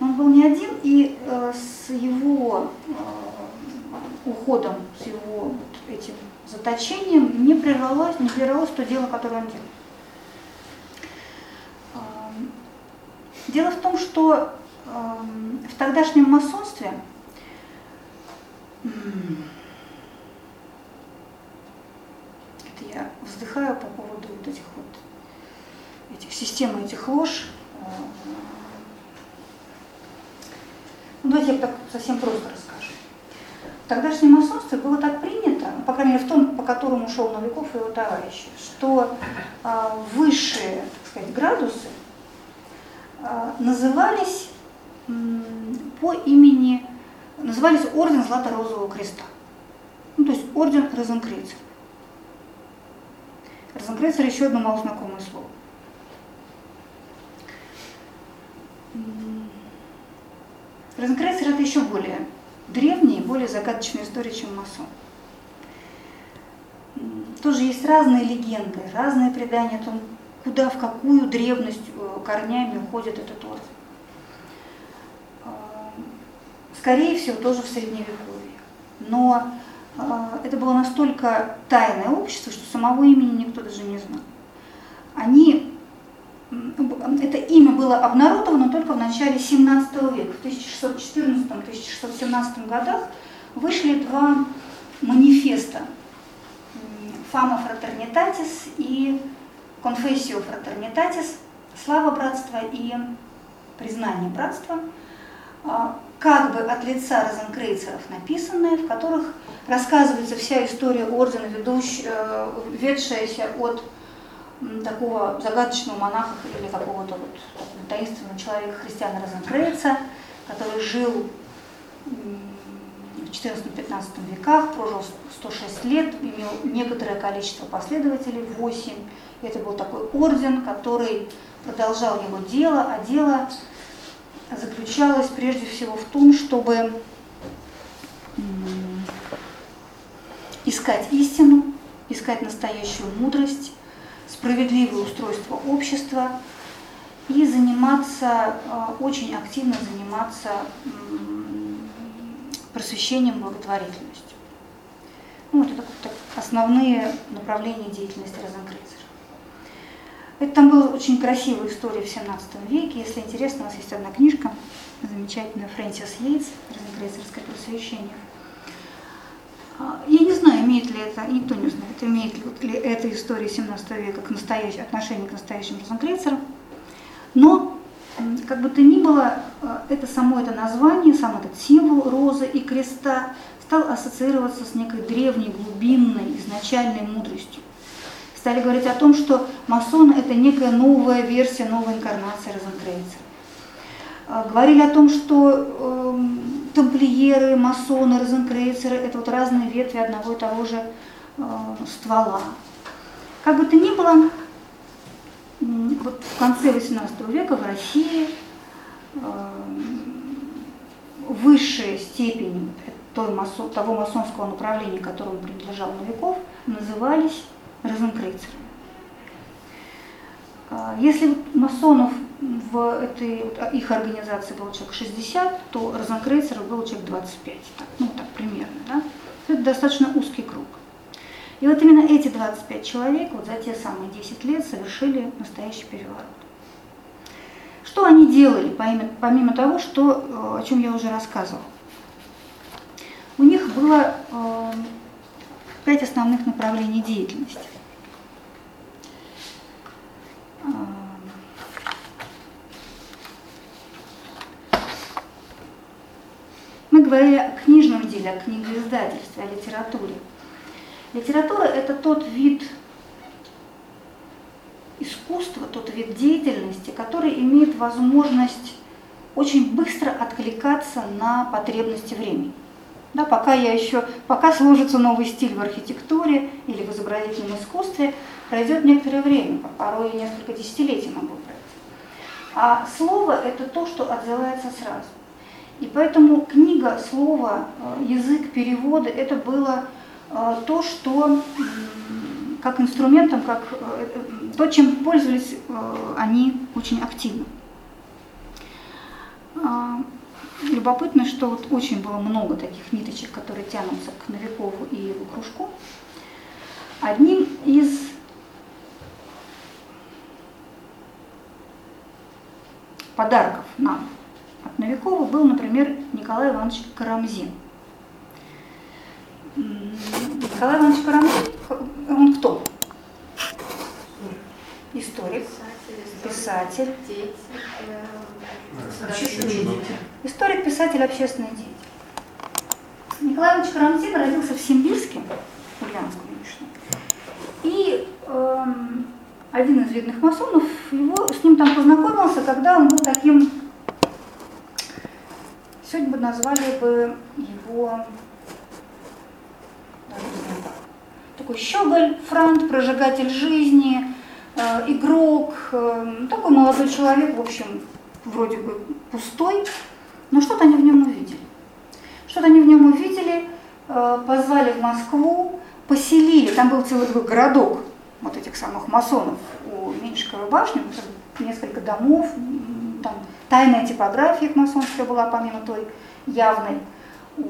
Он был не один, и э, с его э, уходом, с его вот этим заточением не прервалось, не прервалось то дело, которое он делал. Дело в том, что в тогдашнем масонстве это я вздыхаю по поводу вот этих вот этих систем этих лож. Ну, давайте я так совсем просто расскажу. В тогдашнем масонстве было так принято, по крайней мере в том, по которому ушел Новиков и его товарищи, что э, высшие так сказать, градусы назывались э, по имени, назывались Орден Злато-Розового Креста. Ну, то есть Орден Розенкрейцер. Розенкрейцер еще одно малознакомое слово. Розенкрейцер это еще более древние, более загадочные истории, чем масон. Тоже есть разные легенды, разные предания о том, куда, в какую древность э, корнями уходит этот орден. Э, скорее всего, тоже в Средневековье. Но э, это было настолько тайное общество, что самого имени никто даже не знал. Они это имя было обнародовано только в начале 17 века. В 1614-1617 годах вышли два манифеста «Фама фратернитатис» и «Конфессио фратернитатис» «Слава братства» и «Признание братства», а, как бы от лица розенкрейцеров написанные, в которых рассказывается вся история ордена, ведущая, э, ведшаяся от такого загадочного монаха или какого-то вот таинственного человека христиана Розенкрейца, который жил 14-15 веках, прожил 106 лет, имел некоторое количество последователей, 8. И это был такой орден, который продолжал его дело, а дело заключалось прежде всего в том, чтобы искать истину, искать настоящую мудрость, справедливое устройство общества и заниматься, э, очень активно заниматься просвещением, благотворительностью. Ну, это так, основные направления деятельности Розенкрейцера. Это там была очень красивая история в 17 веке. Если интересно, у нас есть одна книжка, замечательная, Фрэнсис Йейтс, Розенкрейцерское просвещение. А, я не знаю, имеет ли это, никто не знает, имеет ли, эта история 17 века к отношение к настоящим розенкрейцерам, но как бы то ни было, а, это само это название, сам этот символ розы и креста стал ассоциироваться с некой древней, глубинной, изначальной мудростью. Стали говорить о том, что масоны – это некая новая версия, новая инкарнация розенкрейцера. А, говорили о том, что э, тамплиеры, масоны, розенкрейцеры – это вот разные ветви одного и того же э, ствола. Как бы то ни было, вот в конце XVIII века в России э, высшая степень того масонского направления, которому принадлежал Новиков, назывались розенкрейцерами. А, если масонов в этой вот, их организации было человек 60, то розенкрейцеров было человек 25, так, ну так примерно. Да? Это достаточно узкий круг. И вот именно эти 25 человек вот за те самые 10 лет совершили настоящий переворот. Что они делали, помимо, того, что, э, о чем я уже рассказывала? У них было э, пять основных направлений деятельности. Э, мы говорили о книжном деле, о книгоиздательстве, о литературе. Литература – это тот вид искусства, тот вид деятельности, который имеет возможность очень быстро откликаться на потребности времени. Да, пока я еще, пока сложится новый стиль в архитектуре или в изобразительном искусстве, пройдет некоторое время, порой несколько десятилетий могу пройти. А слово – это то, что отзывается сразу. И поэтому книга, слово, э, язык, переводы – это было то, что как инструментом, как э, то, чем пользовались они очень активно. А, любопытно, что вот очень было много таких ниточек, которые тянутся к Новикову и его кружку. Одним из подарков нам от Новикова был, например, Николай Иванович Карамзин. Николай Иванович Карамзин, он кто? Историк, писатель, историк, писатель, общественный деятель. Николай Иванович Карамзин родился в Симбирске, в Ульяновском нынешнем. И э, один из видных масонов его, с ним там познакомился, когда он был таким Сегодня бы назвали бы его такой щеголь, франт, прожигатель жизни, э, игрок, э, такой молодой человек, в общем, вроде бы пустой, но что-то они в нем увидели. Что-то они в нем увидели, э, позвали в Москву, поселили, там был целый такой городок вот этих самых масонов у Меньшиковой башни, несколько домов, там тайная типография их масонская была, помимо той явной у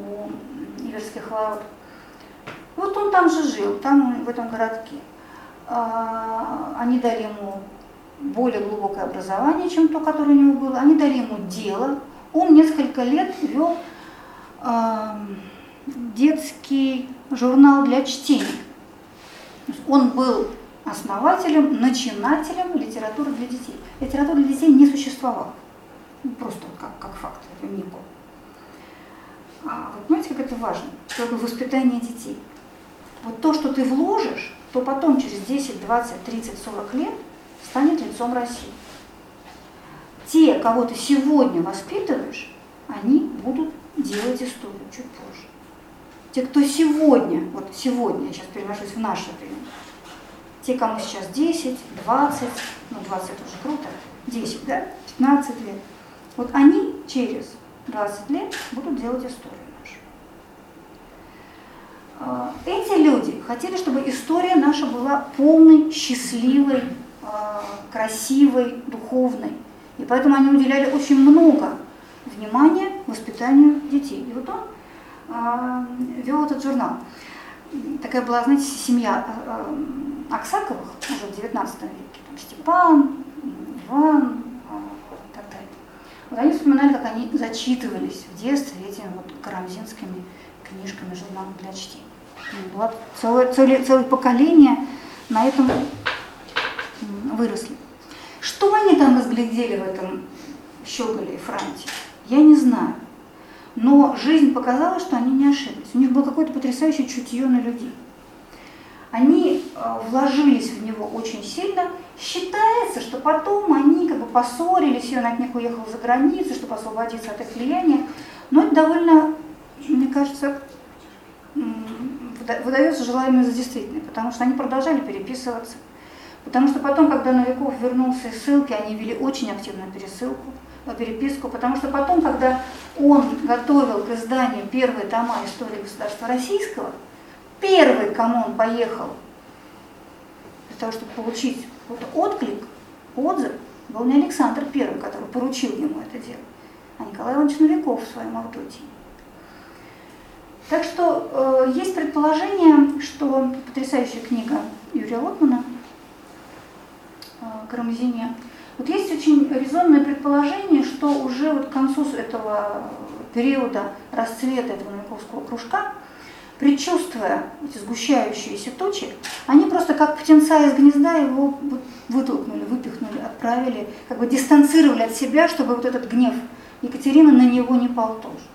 Иверских ворот. Вот он там же жил, там в этом городке. А, они дали ему более глубокое образование, чем то, которое у него было. Они дали ему дело. Он несколько лет вел детский журнал для чтения. Он был основателем, начинателем литературы для детей. Литература для детей не существовала. Ну, просто как, как факт, это не было. А вы понимаете, как это важно? Только воспитание детей. Вот то, что ты вложишь, то потом через 10, 20, 30, 40 лет станет лицом России. Те, кого ты сегодня воспитываешь, они будут делать историю чуть позже. Те, кто сегодня, вот сегодня, я сейчас переношусь в наше время, те, кому сейчас 10, 20, ну 20 это уже круто, 10, да, 15 лет, вот они через 20 лет будут делать историю эти люди хотели, чтобы история наша была полной, счастливой, а, красивой, духовной. И поэтому они уделяли очень много внимания воспитанию детей. И вот он а, вел этот журнал. Такая была, знаете, семья Аксаковых уже в 19 веке. Там Степан, Иван, и так далее. Вот они вспоминали, как они зачитывались в детстве этими вот карамзинскими книжками, журналами для чтения. Было целое, целое, целое поколение на этом выросли. Что они там разглядели в этом Щеголе и Франте, я не знаю. Но жизнь показала, что они не ошиблись. У них было какое-то потрясающее чутье на людей они э, вложились в него очень сильно. Считается, что потом они как бы поссорились, и он от них уехал за границу, чтобы освободиться от их влияния. Но это довольно, мне кажется, выдается желаемое за действительное, потому что они продолжали переписываться, Потому что потом, когда Новиков вернулся из ссылки, они вели очень активную пересылку, э, переписку, потому что потом, когда он готовил к изданию первые тома истории государства российского, первый, кому он поехал для того, чтобы получить отклик, отзыв, был не Александр Первый, который поручил ему это дело, а Николай Иванович Новиков в своем Авдотье. Так что э, есть предположение, что потрясающая книга Юрия Лотмана э, «Карамзине», вот есть очень резонное предположение, что уже вот к концу этого периода расцвета этого Новиковского кружка, предчувствуя эти сгущающиеся тучи, они просто как птенца из гнезда его вытолкнули, выпихнули, отправили, как бы дистанцировали от себя, чтобы вот этот гнев Екатерины на него не пал тоже.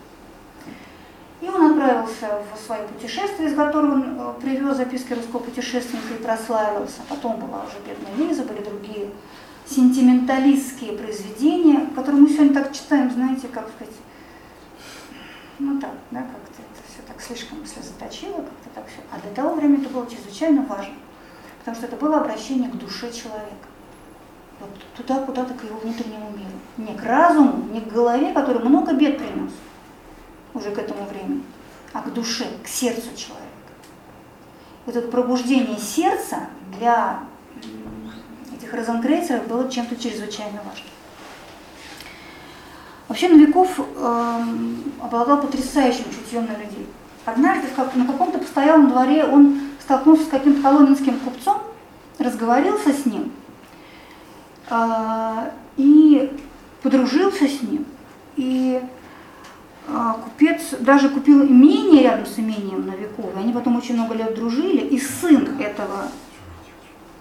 И он отправился в свое путешествие, из которого он э, привез записки русского путешественника и прославился. Потом была уже «Бедная Лиза», были другие сентименталистские произведения, которые мы сегодня так читаем, знаете, как сказать, ну так, да, как-то это все так слишком слезоточиво, как-то так все. А для того времени это было чрезвычайно важно, потому что это было обращение к душе человека. Вот туда, куда-то к его внутреннему миру. Не к разуму, не к голове, который много бед принес уже к этому времени, а к душе, к сердцу человека. Вот это пробуждение сердца для этих розенкрейцеров было чем-то чрезвычайно важным. Вообще Новиков э, обладал потрясающим чутьем на людей. Однажды на каком-то постоялом дворе он столкнулся с каким-то коломенским купцом, разговорился с ним э, и подружился с ним. И купец даже купил имение рядом с имением Новикова. Они потом очень много лет дружили, и сын этого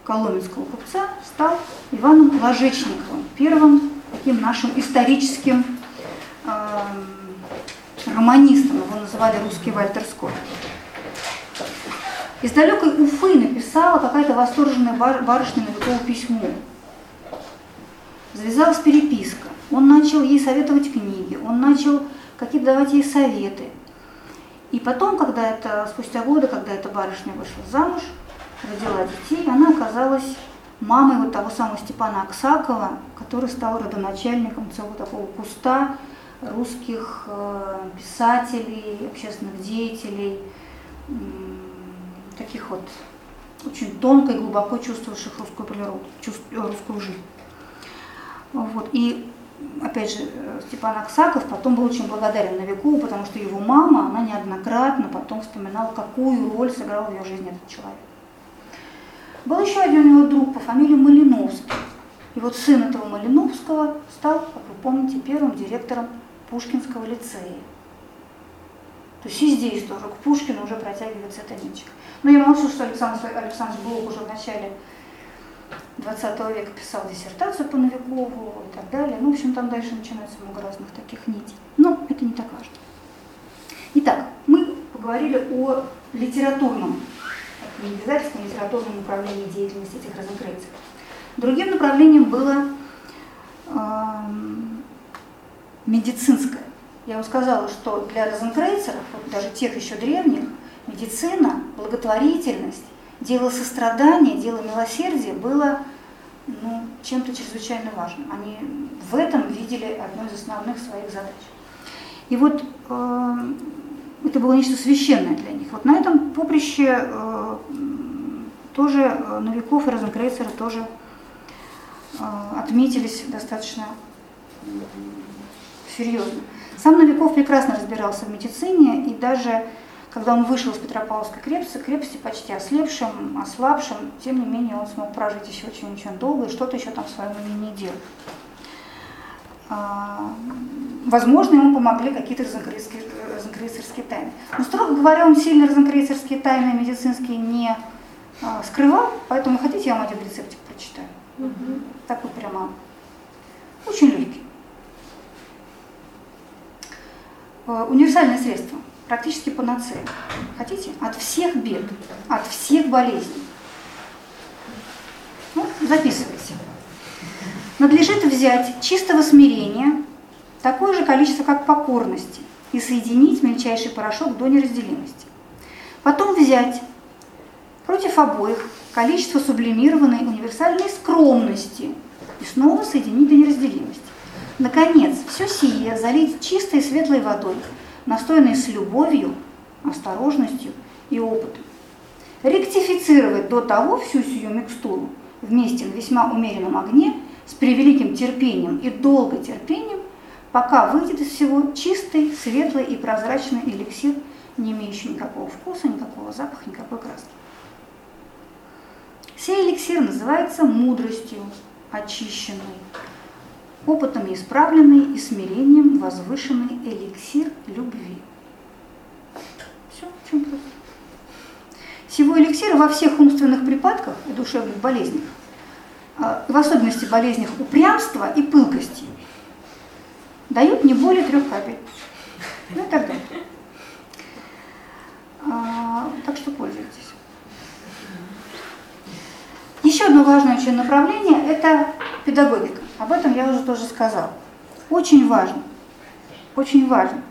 коломенского купца стал Иваном Ложечниковым, первым таким нашим историческим э, романистом, его называли русский Вальтер Скотт. Из далекой Уфы написала какая-то восторженная барышня Новикову письмо. Завязалась переписка. Он начал ей советовать книги, он начал какие-то давать ей советы. И потом, когда это, спустя годы, когда эта барышня вышла замуж, родила детей, она оказалась мамой вот того самого Степана Аксакова, который стал родоначальником целого такого куста русских э, писателей, общественных деятелей, таких вот очень тонко и глубоко чувствующих русскую природу, чувств, русскую жизнь. Вот. И опять же, Степан Аксаков потом был очень благодарен Новикову, потому что его мама, она неоднократно потом вспоминала, какую роль сыграл в ее жизни этот человек. Был еще один у него друг по фамилии Малиновский. И вот сын этого Малиновского стал, как вы помните, первым директором Пушкинского лицея. То есть и здесь тоже к Пушкину уже протягивается эта ниточка. Но я молчу, что Александр Александрович Блок уже в начале 20 века писал диссертацию по Новикову и так далее. Ну, в общем, там дальше начинается много разных таких нитей. Но это не так важно. Итак, мы поговорили о литературном не издательском литературном направлении деятельности этих розенкрейцев. Другим направлением было э, медицинское. Я вам сказала, что для розенкрейцеров, даже тех еще древних, медицина, благотворительность, дело сострадания, дело милосердия было ну, чем-то чрезвычайно важным. Они в этом видели одну из основных своих задач. И вот э, это было нечто священное для них. Вот на этом поприще э, тоже э, Новиков и Розенкрейцеры тоже э, отметились достаточно серьезно. Сам Новиков прекрасно разбирался в медицине, и даже когда он вышел из Петропавловской крепости, крепости почти ослепшим, ослабшим, тем не менее он смог прожить еще очень-очень долго и что-то еще там в своем имени делал. А, возможно, ему помогли какие-то розенкрейцерские тайны. Но, строго говоря, он сильно розенкрейцерские тайны медицинские не а, скрывал, поэтому хотите, я вам один рецептик прочитаю. Угу. Такой прямо очень легкий. А, универсальное средство, практически панацея. Хотите? От всех бед, от всех болезней. Ну, записывайте надлежит взять чистого смирения такое же количество, как покорности, и соединить мельчайший порошок до неразделимости. Потом взять против обоих количество сублимированной универсальной скромности и снова соединить до неразделимости. Наконец, все сие залить чистой светлой водой, настойной с любовью, осторожностью и опытом. Ректифицировать до того всю сию микстуру вместе на весьма умеренном огне с превеликим терпением и долготерпением, пока выйдет из всего чистый, светлый и прозрачный эликсир, не имеющий никакого вкуса, никакого запаха, никакой краски. Сей эликсир называется мудростью, очищенной, опытом исправленный и смирением возвышенный эликсир любви. Все, чем просто. Всего эликсира во всех умственных припадках и душевных болезнях, а, в особенности болезнях упрямства и пылкости, дают не более трех капель. Ну и так далее. А, так что пользуйтесь. Еще одно важное очень направление – это педагогика. Об этом я уже тоже сказала. Очень важно. Очень важно.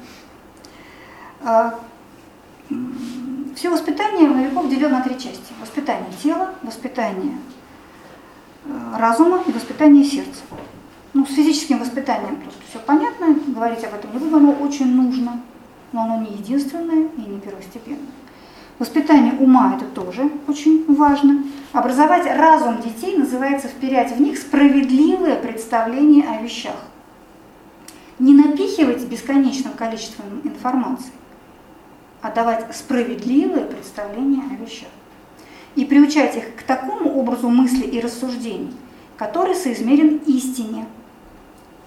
А, все воспитание новиков делено на три части. Воспитание тела, воспитание э, разума и воспитание сердца. Ну, с физическим воспитанием просто все понятно, говорить об этом не буду, оно очень нужно, но оно не единственное и не первостепенное. Воспитание ума – это тоже очень важно. Образовать разум детей называется вперять в них справедливое представление о вещах. Не напихивать бесконечным количеством информации, а давать справедливое представление о вещах. И приучать их к такому образу мысли и рассуждений, который соизмерен истине,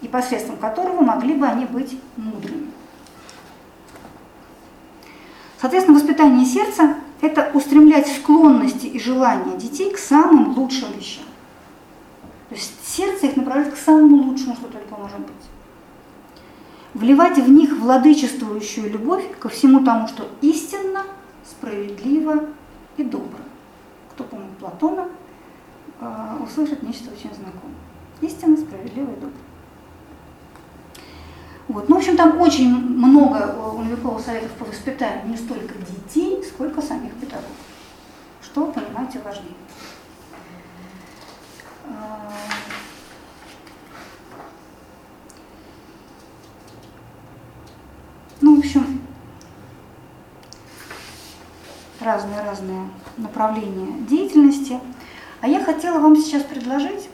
и посредством которого могли бы они быть мудрыми. Соответственно, воспитание сердца – это устремлять склонности и желания детей к самым лучшим вещам. То есть сердце их направляет к самому лучшему, что только может быть. Вливать в них владычествующую любовь ко всему тому, что истинно, справедливо и добро. Кто помнит Платона, э, услышит нечто очень знакомое. Истинно, справедливо и добро. Вот. Ну, в общем, там очень много у Новикова советов по воспитанию не столько детей, сколько самих педагогов. Что, понимаете, важнее. А, ну, в общем, разные-разные направления деятельности. А я хотела вам сейчас предложить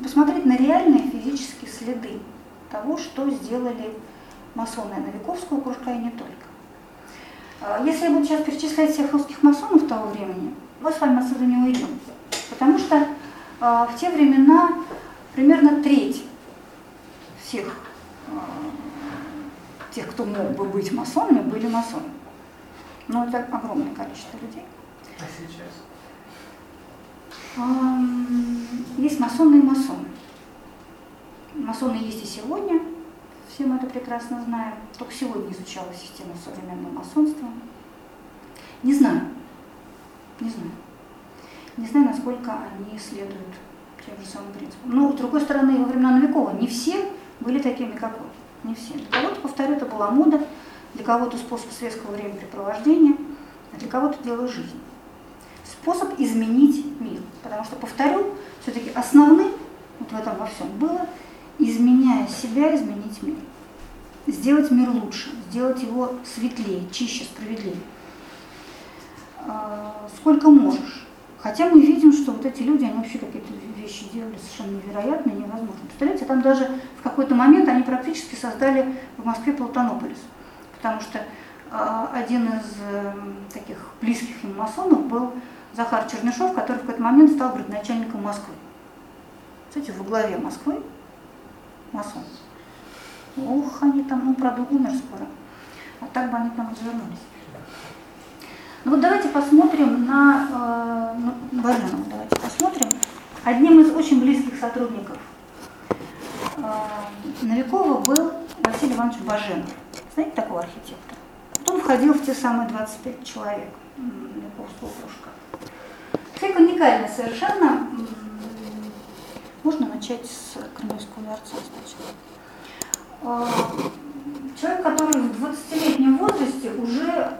посмотреть на реальные физические следы того, что сделали масоны Новиковского кружка и не только. А, если я буду сейчас перечислять всех русских масонов того времени, мы с вами отсюда не уйдем. Потому что а, в те времена примерно треть всех а, тех, кто мог бы быть масонами, были масоны. Но это огромное количество людей. А сейчас? Есть масоны и масоны. Масоны есть и сегодня, все мы это прекрасно знаем. Только сегодня изучалась система современного масонства. Не знаю, не знаю. Не знаю, насколько они следуют тем же самым принципам. Но, с другой стороны, во времена Новикова не все были такими, как он. Не все. Для кого-то, повторю, это была мода, для кого-то способ светского времяпрепровождения, а для кого-то дело жизни. Способ изменить мир. Потому что, повторю, все-таки основным вот в этом во всем было – изменяя себя, изменить мир. Сделать мир лучше, сделать его светлее, чище, справедливее. А, сколько можешь. Хотя мы видим, что вот эти люди, они вообще какие-то вещи делали совершенно невероятные, невозможные. Представляете, там даже в какой-то момент они практически создали в Москве Платонополис. Потому что а, один из э, таких близких им масонов был Захар Чернышов, который в какой-то момент стал градоначальником Москвы. Кстати, во главе Москвы масон. Ух, они там, ну, правда, умер скоро. А так бы они там развернулись. Ну вот давайте посмотрим на, э, на Баженова, давайте посмотрим. Одним из очень близких сотрудников э, Новикова был Василий Иванович Баженов. Знаете такого архитектора? Он входил в те самые 25 человек Новиковского кружка. Человек уникальный совершенно, можно начать с Кремлевского дворца сначала. А, человек, который в 20-летнем возрасте уже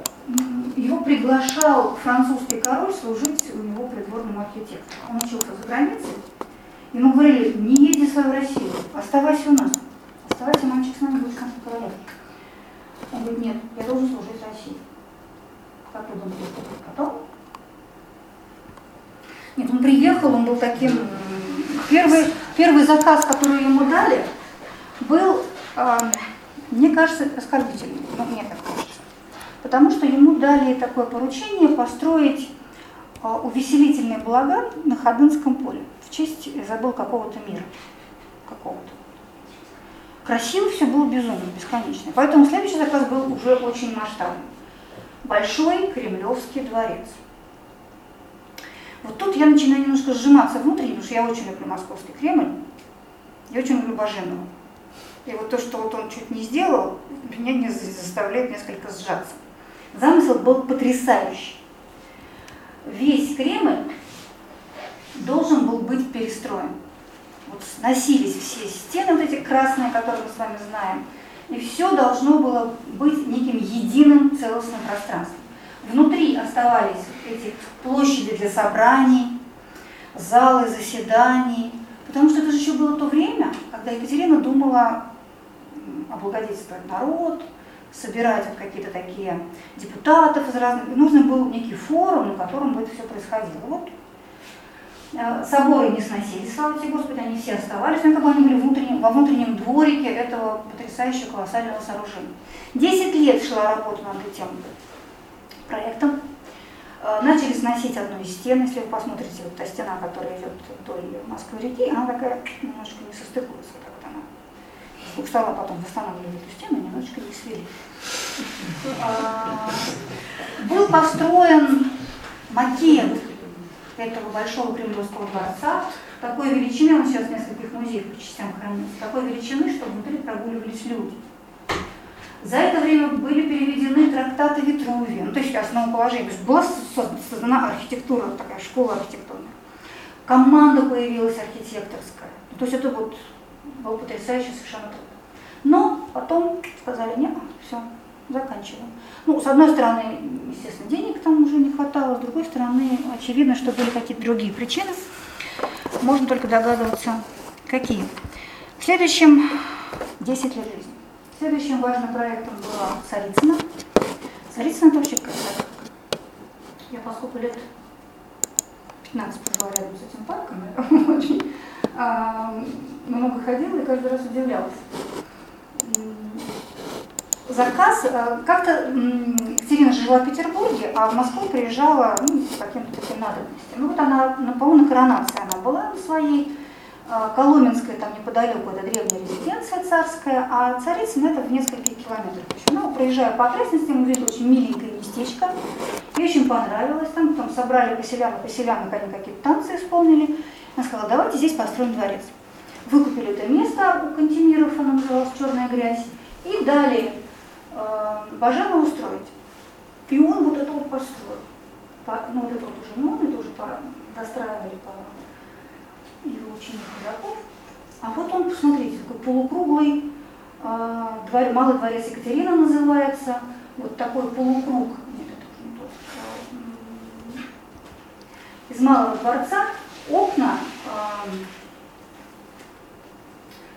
его приглашал французский король служить у него придворным архитектором. Он учился за границей. Ему говорили, не езди в Россию, оставайся у нас. Оставайся, мальчик, с нами будет конца короля. Он говорит, нет, я должен служить России. Как вы думаете, что будет потом? Нет, он приехал, он был таким... Первый, первый заказ, который ему дали, был, э, мне кажется, оскорбительным. Ну, мне так кажется. Потому что ему дали такое поручение построить э, увеселительный балаган на Ходынском поле в честь, забыл, какого-то мира. Какого-то. Красиво все было безумно, бесконечно. Поэтому следующий заказ был уже очень масштабный. Большой Кремлевский дворец. Вот тут я начинаю немножко сжиматься внутренне, потому что я очень люблю Московский Кремль, я очень люблю Баженова. И вот то, что вот он чуть не сделал, меня не заставляет несколько сжаться. Замысел был потрясающий. Весь Кремль должен был быть перестроен. Вот сносились все стены вот эти красные, которые мы с вами знаем, и все должно было быть неким единым целостным пространством. Внутри оставались эти площади для собраний, залы заседаний, потому что это же еще было то время, когда Екатерина думала облагодетельствовать народ, собирать вот какие-то такие депутатов из разных, и нужен был некий форум, на котором бы это все происходило. Вот э, соборы не сносились, слава тебе Господи, они все оставались, но как бы они были внутреннем, во внутреннем дворике этого потрясающего колоссального сооружения. Десять лет шла работа над этим проектом. Э, начали сносить одну из стен, если вы посмотрите, вот та стена, которая идет вдоль Москвы-реки, она такая немножко не состыкуется, так вот она. Сторон потом восстанавливали эту стену, немножечко не свели. А, был построен макет этого большого Кремлевского дворца, такой величины, он сейчас в нескольких музеях по частям хранится, такой величины, что внутри прогуливались люди. За это время были переведены трактаты Витрувия, ну, то есть основоположение. То была создана архитектура, такая школа архитектурная. Команда появилась архитекторская. Ну, то есть это вот был потрясающий совершенно труд. Но потом сказали, нет, все, заканчиваем. Ну, с одной стороны, естественно, денег там уже не хватало, с другой стороны, очевидно, что были какие-то другие причины. Можно только догадываться, какие. В следующем 10 лет жизни. Следующим важным проектом была Царицына. Царицына вообще красота. Я поскольку лет 15 прожила рядом с этим парком, я очень а, много ходила и каждый раз удивлялась. Заказ, а, как-то Екатерина жила в Петербурге, а в Москву приезжала ну, по каким-то таким надобностям. Ну вот она, по-моему, на коронации она была на своей, Коломенская там неподалеку, это древняя резиденция царская, а Царицын это в нескольких километрах. Ну, проезжая по окрестностям, увидели очень миленькое местечко, ей очень понравилось, там, там собрали поселян, поселянок, они какие-то танцы исполнили. Она сказала, давайте здесь построим дворец. Выкупили это место у Кантемиров, оно называлось «Черная грязь», и дали э, Бажену устроить. И он вот это вот построил. По, ну, вот это вот уже он, это уже по, достраивали по его ученик Казаков. А вот он, посмотрите, такой полукруглый, э, малый дворец Екатерина называется, вот такой полукруг, нет, это не из малого дворца окна э,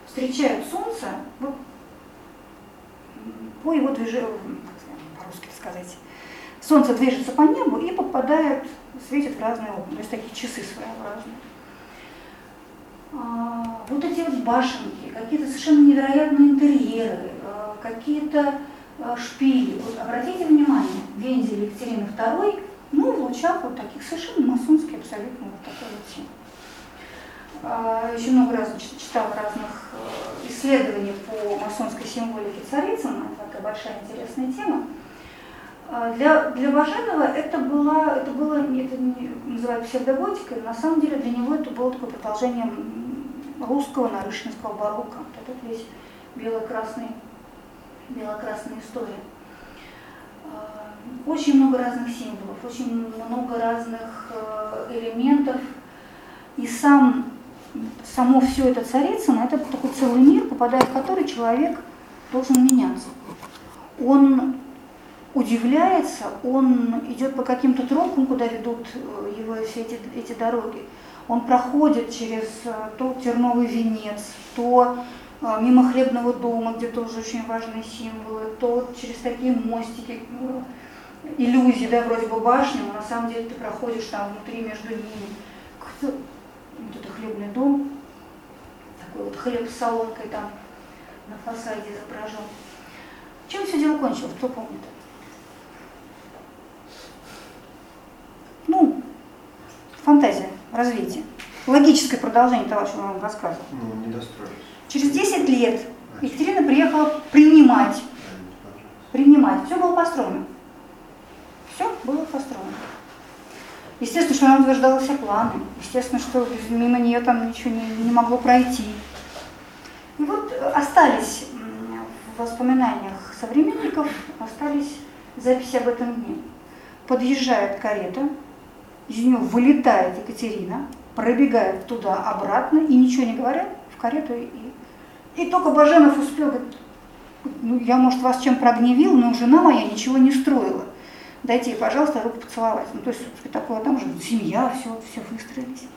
встречают солнце вот, по его движению, по-русски сказать, солнце движется по небу и попадает, светит в разные окна, то есть такие часы своеобразные. А, вот эти вот башенки, какие-то совершенно невероятные интерьеры, а, какие-то а, шпили. Вот обратите внимание, вензель Екатерины II, ну, в лучах вот таких совершенно масонских, абсолютно вот такой вот. Еще много раз читала разных исследований по масонской символике Царицына, это такая большая интересная тема. Для, для Баженова это, было, это было, это называют псевдоготикой, на самом деле для него это было такое продолжение русского нарышинского барокко. Вот этот весь бело-красный, бело-красная история. А, очень много разных символов, очень много разных э, элементов. И сам, само все это Царицыно, это такой целый мир, попадая в который человек должен меняться. Он удивляется, он идет по каким-то тропкам, куда ведут э, его все эти, эти дороги. Он проходит через э, то терновый венец, то э, мимо хлебного дома, где тоже очень важные символы, то через такие мостики, иллюзии, да, вроде бы башни, но на самом деле ты проходишь там внутри между ними. Вот это хлебный дом, такой вот хлеб с солонкой там на фасаде изображен. Чем все дело кончилось, кто помнит? Ну, фантазия, развитие. Логическое продолжение того, что я вам рассказывал. Ну, не достроились. Через 10 лет Екатерина приехала принимать. Принимать. Все было построено. Все было построено. Естественно, что она утверждала все планы. Естественно, что мимо нее там ничего не, не могло пройти. И вот остались в воспоминаниях современников, остались записи об этом дне. Подъезжает карета, из нее вылетает Екатерина, пробегает туда-обратно и ничего не говоря, в карету. И, и только Баженов успел, говорит, ну я, может, вас чем прогневил, но жена моя ничего не строила. Дайте ей, пожалуйста, руку поцеловать. Ну, то есть такое, там же семья, все, все выстроились.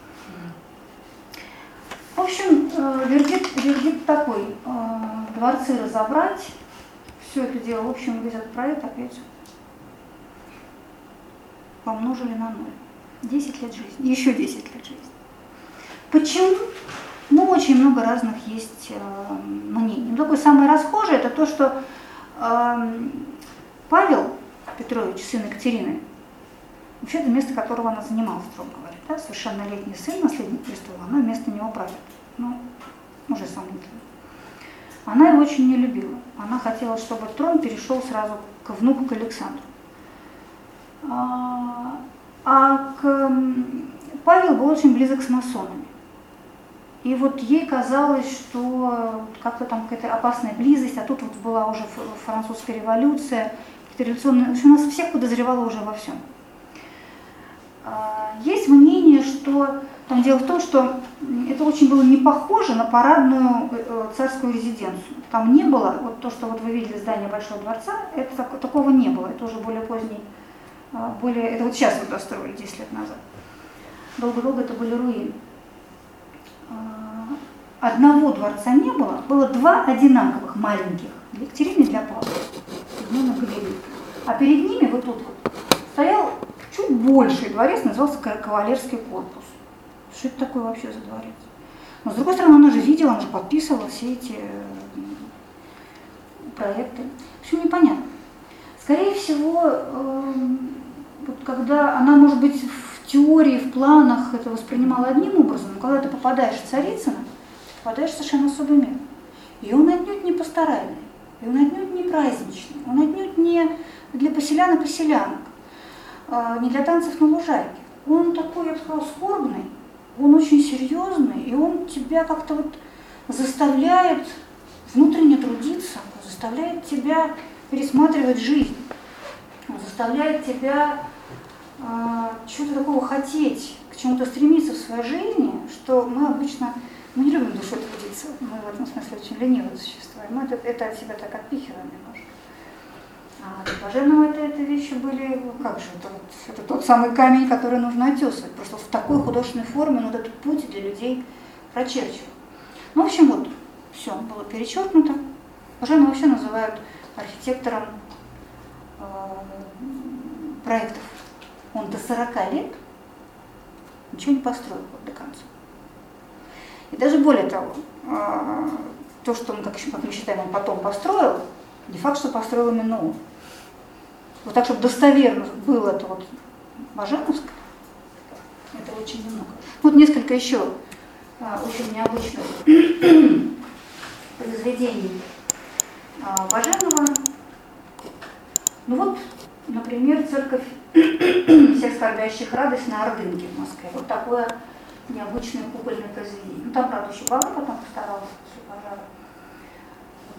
В общем, э, вердикт, вердикт такой. Э, дворцы разобрать, все это дело, в общем, этот проект опять помножили на ноль. 10 лет жизни, еще 10 лет жизни. Почему? Ну, очень много разных есть э, мнений. Но такое самое расхожее, это то, что э, Павел Петрович, сын Екатерины, вообще это место, которого она занимала, строго говоря. Да? Совершеннолетний сын, наследник престола, она вместо него правит. Ну, уже сомнительно. Она его очень не любила. Она хотела, чтобы трон перешел сразу к внуку, к Александру. А, к Павел был очень близок с масонами. И вот ей казалось, что как-то там какая-то опасная близость, а тут вот была уже французская революция, революционные, в общем, нас всех подозревала уже во всем. А, есть мнение, что там дело в том, что это очень было не похоже на парадную э, царскую резиденцию. Там не было, вот то, что вот вы видели здание Большого дворца, это такого не было, это уже более поздний а, более, это вот сейчас вот достроили 10 лет назад. Долго-долго это были руины. А, одного дворца не было, было два одинаковых маленьких, для Екатерины для Павла, на галереи. А перед ними вот тут стоял чуть больший дворец, назывался кавалерский корпус. Что это такое вообще за дворец? Но с другой стороны, она же видела, она же подписывала все эти проекты. Все непонятно. Скорее всего, эм, когда она, может быть, в теории, в планах это воспринимала одним образом, но когда ты попадаешь в Царицыно, ты попадаешь в совершенно особый мир. И он отнюдь не пасторальный, и он отнюдь не праздничный, он отнюдь не для поселян и поселянок, а, не для танцев на лужайке. Он такой, я бы сказала, скорбный, он очень серьезный, и он тебя как-то вот заставляет внутренне трудиться, заставляет тебя пересматривать жизнь, заставляет тебя чего-то такого хотеть, к чему-то стремиться в своей жизни, что мы обычно мы не любим душой трудиться, мы в этом смысле очень ленивые существа, мы это, это от себя так отпихиваем немножко. А для блаженного это, это вещи были, ну, как же, это, вот, это тот самый камень, который нужно отесывать, просто в такой художественной форме он вот этот путь для людей прочерчивал. Ну, в общем, вот, все было перечеркнуто. Блаженного вообще называют архитектором э, проектов. Он до 40 лет ничего не построил вот до конца. И даже более того, э, то, что он, как, как мы считаем, он потом построил, не факт, что построил именно он. Вот так, чтобы достоверно было это вот Баженовское, это очень немного. Вот несколько еще а, очень необычных произведений а, Баженова. Ну вот, например, церковь всех скорбящих радость на Ордынке в Москве. Вот такое необычное купольное произведение. Ну там, правда, еще баба потом постаралась после пожара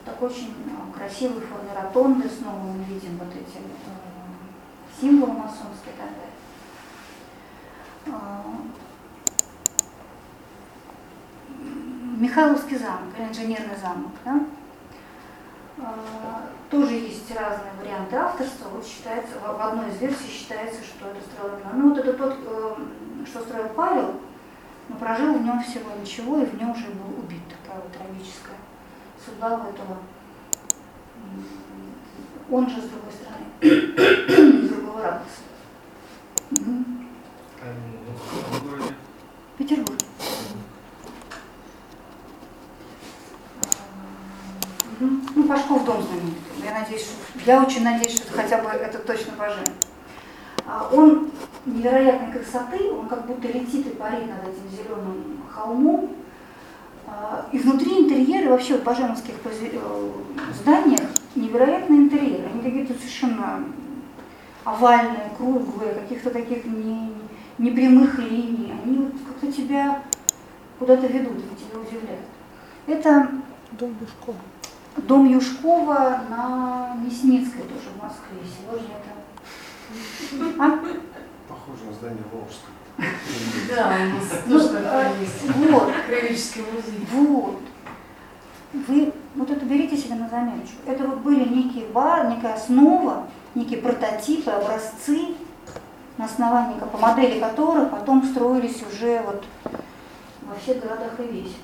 такой очень а, красивой форме ротонды, снова мы видим вот эти э, символы масонские и так далее. А, Михайловский замок, инженерный замок, да? А, тоже есть разные варианты авторства. Вот считается, в одной из версий считается, что это строил. Ну вот это тот, э, что строил Павел, но прожил в нем всего ничего, и в нем уже был убит. Такая вот трагическая судьба у этого. Он же с другой стороны, с другого ракурса. Угу. Петербург. Ну, Пашков дом знаменитый. Я надеюсь, что, я очень надеюсь, что хотя бы это точно Бажен. А, он невероятной красоты, он как будто летит и парит над этим зеленым холмом. А, и внутри интерьеры, вообще в баженовских э, зданиях невероятный интерьер. Они какие-то совершенно овальные, круглые, каких-то таких не, не прямых линий. Они вот как-то тебя куда-то ведут, они тебя удивляют. Это Дом Юшкова. Дом Юшкова на Мясницкой тоже в Москве. Сегодня это... А? Похоже на здание Волжского. Да, у нас Ну, тоже а. Вот, Краеведческий музей. вот. Вы вот это берите себе на заметочку. Это вот были некие бар, некая основа, некие прототипы, образцы, на основании, по модели которых потом строились уже вот во всех городах и весь.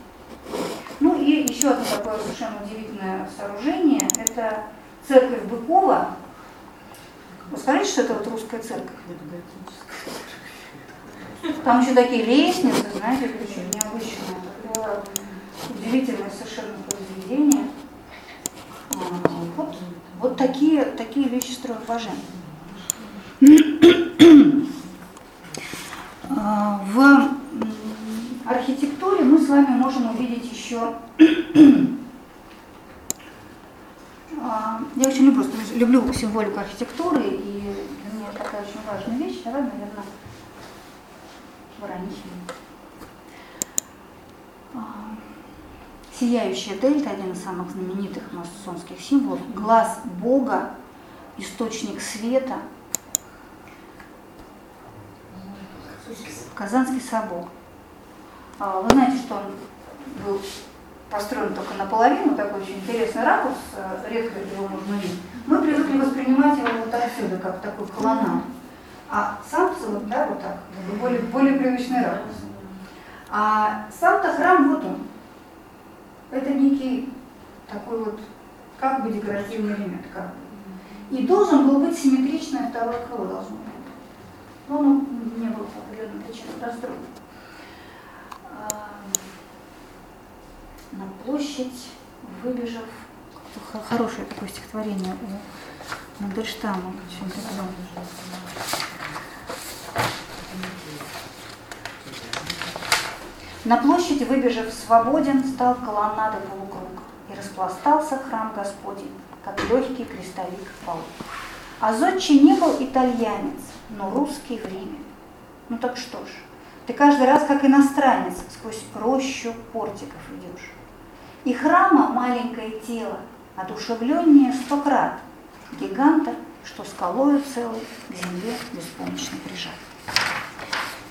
И еще одно такое совершенно удивительное сооружение, это церковь Быкова. Вы скажите, что это вот русская церковь? Там еще такие лестницы, знаете, очень необычные. Удивительное совершенно произведение. Вот, вот такие, такие вещи строят Бажен. А, В архитектуре мы с вами можем увидеть еще... А, Я очень люблю, люблю символику архитектуры, и для меня это такая очень важная вещь. Давай, наверное, Воронихин. А, Сияющая дельта, один из самых знаменитых масонских символов, глаз Бога, источник света, Казанский собор. А, Вы знаете, что он был построен только наполовину, такой очень интересный ракурс, э, редко его можно видеть. Мы привыкли воспринимать его вот отсюда, как такой колоннад. А сам-то вот, да, вот так, более, более привычный ракурс. А сам-то храм вот он. Это некий такой вот, как бы декоративный элемент, как бы. И должен был быть симметричное второе крыло должно быть. Но он не был по определенным причинам расстроен. На площадь, выбежав, хорошее такое стихотворение у Мандельштама. На площади, выбежав свободен, стал колоннадой полукруг, и распластался храм Господень, как легкий крестовик в полу. А Зодчий не был итальянец, но русский в Риме. Ну так что ж, ты каждый раз, как иностранец, сквозь рощу портиков идешь. И храма маленькое тело, одушевленнее сто крат, гиганта, что скалою целой к земле беспомощно прижат.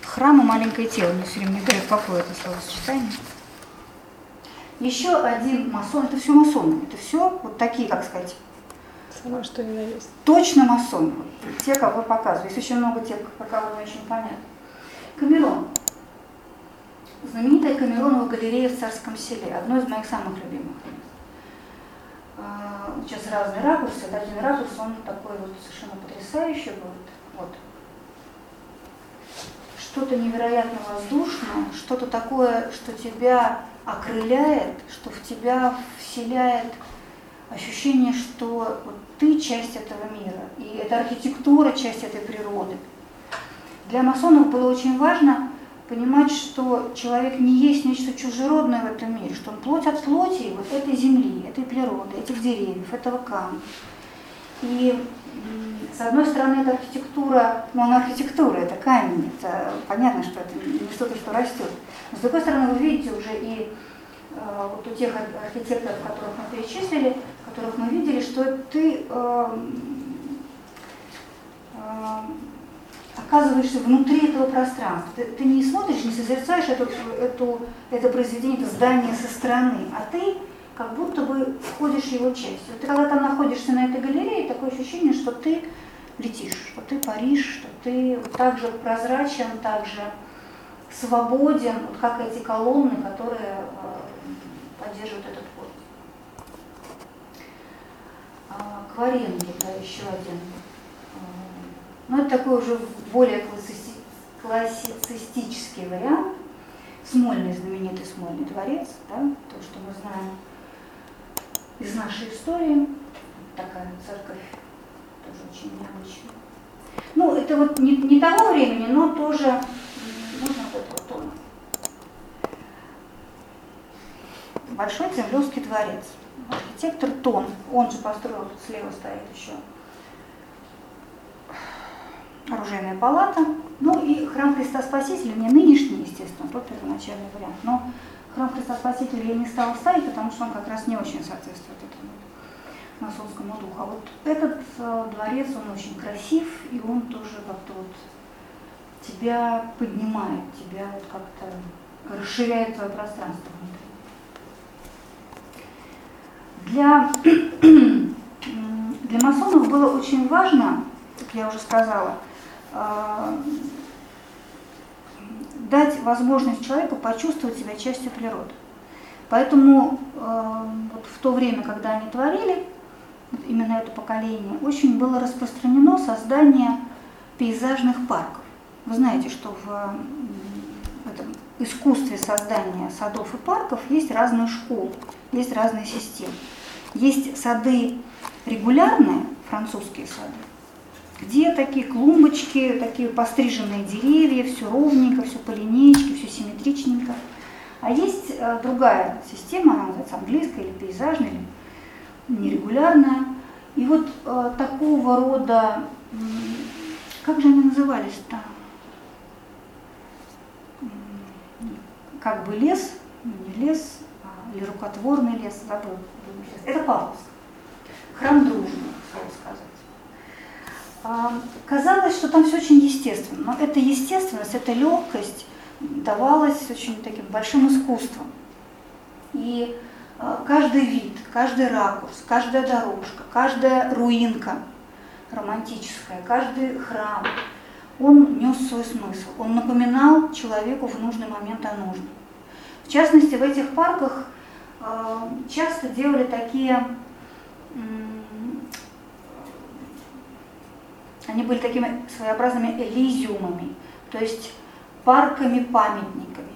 Храм и маленькое тело, мне все время не дает покоя это словосочетание. Еще один масон, это все масоны, это все вот такие, как сказать, Самое что ни на есть. точно масоны, те, кого показываю. Есть очень много тех, про кого не очень понятно. Камерон. Знаменитая Камеронова галерея в Царском селе, одно из моих самых любимых. А, Сейчас разные ракурсы, это один ракурс, он такой вот совершенно потрясающий будет. Вот. Что-то невероятно воздушное, что-то такое, что тебя окрыляет, что в тебя вселяет ощущение, что ты часть этого мира, и эта архитектура часть этой природы. Для масонов было очень важно понимать, что человек не есть нечто чужеродное в этом мире, что он плоть от плоти вот этой земли, этой природы, этих деревьев, этого камня. И с одной стороны, это архитектура, ну она архитектура, это камень, это понятно, что это не что-то, что растет. Но с другой стороны, вы видите уже и э, вот у тех ар- архитекторов, которых мы перечислили, которых мы видели, что ты э, э, оказываешься внутри этого пространства. Ты, ты не смотришь, не созерцаешь эту, эту, это произведение, это здание со стороны, а ты как будто бы входишь в его часть. Вот ты когда там находишься на этой галерее, такое ощущение, что ты летишь, что ты паришь, что ты так же прозрачен, так же свободен, вот как эти колонны, которые э, поддерживают этот ход. А, Кваренги, да, еще один. А, Ну, это такой уже более классицистический вариант. Смольный, знаменитый Смольный дворец, да, то, что мы знаем из нашей истории. Такая церковь, тоже очень необычная. Ну, это вот не, не того времени, но тоже можно вот это вот тон. Большой Кремлевский дворец. Архитектор Тон, он же построил, слева стоит еще оружейная палата, ну и храм Христа Спасителя, не нынешний, естественно, тот первоначальный вариант, но храм Христа Спасителя я не стала ставить, потому что он как раз не очень соответствует этому масонскому духу. А вот этот э, дворец, он очень красив, и он тоже как-то вот тебя поднимает, тебя вот как-то расширяет твое пространство внутри. Для, для масонов было очень важно, как я уже сказала, дать возможность человеку почувствовать себя частью природы. Поэтому э, вот в то время, когда они творили, вот именно это поколение, очень было распространено создание пейзажных парков. Вы знаете, что в этом искусстве создания садов и парков есть разные школы, есть разные системы. Есть сады регулярные, французские сады, где такие клумбочки, такие постриженные деревья, все ровненько, все по линеечке, все симметричненько. А есть э, другая система, она называется английская или пейзажная, или нерегулярная. И вот э, такого рода, м, как же они назывались-то? Как бы лес, ну, не лес, а, или рукотворный лес, забыл. Это Павловск. Храм дружбы, слово сказать. А, Казалось, что там все очень естественно, но эта естественность, эта легкость давалась очень таким большим искусством. И э, каждый вид, каждый ракурс, каждая дорожка, каждая руинка романтическая, каждый храм, он нес свой смысл. Он напоминал человеку в нужный момент о нужном. В частности, в этих парках э, часто делали такие, они были такими своеобразными элизиумами, то есть парками-памятниками,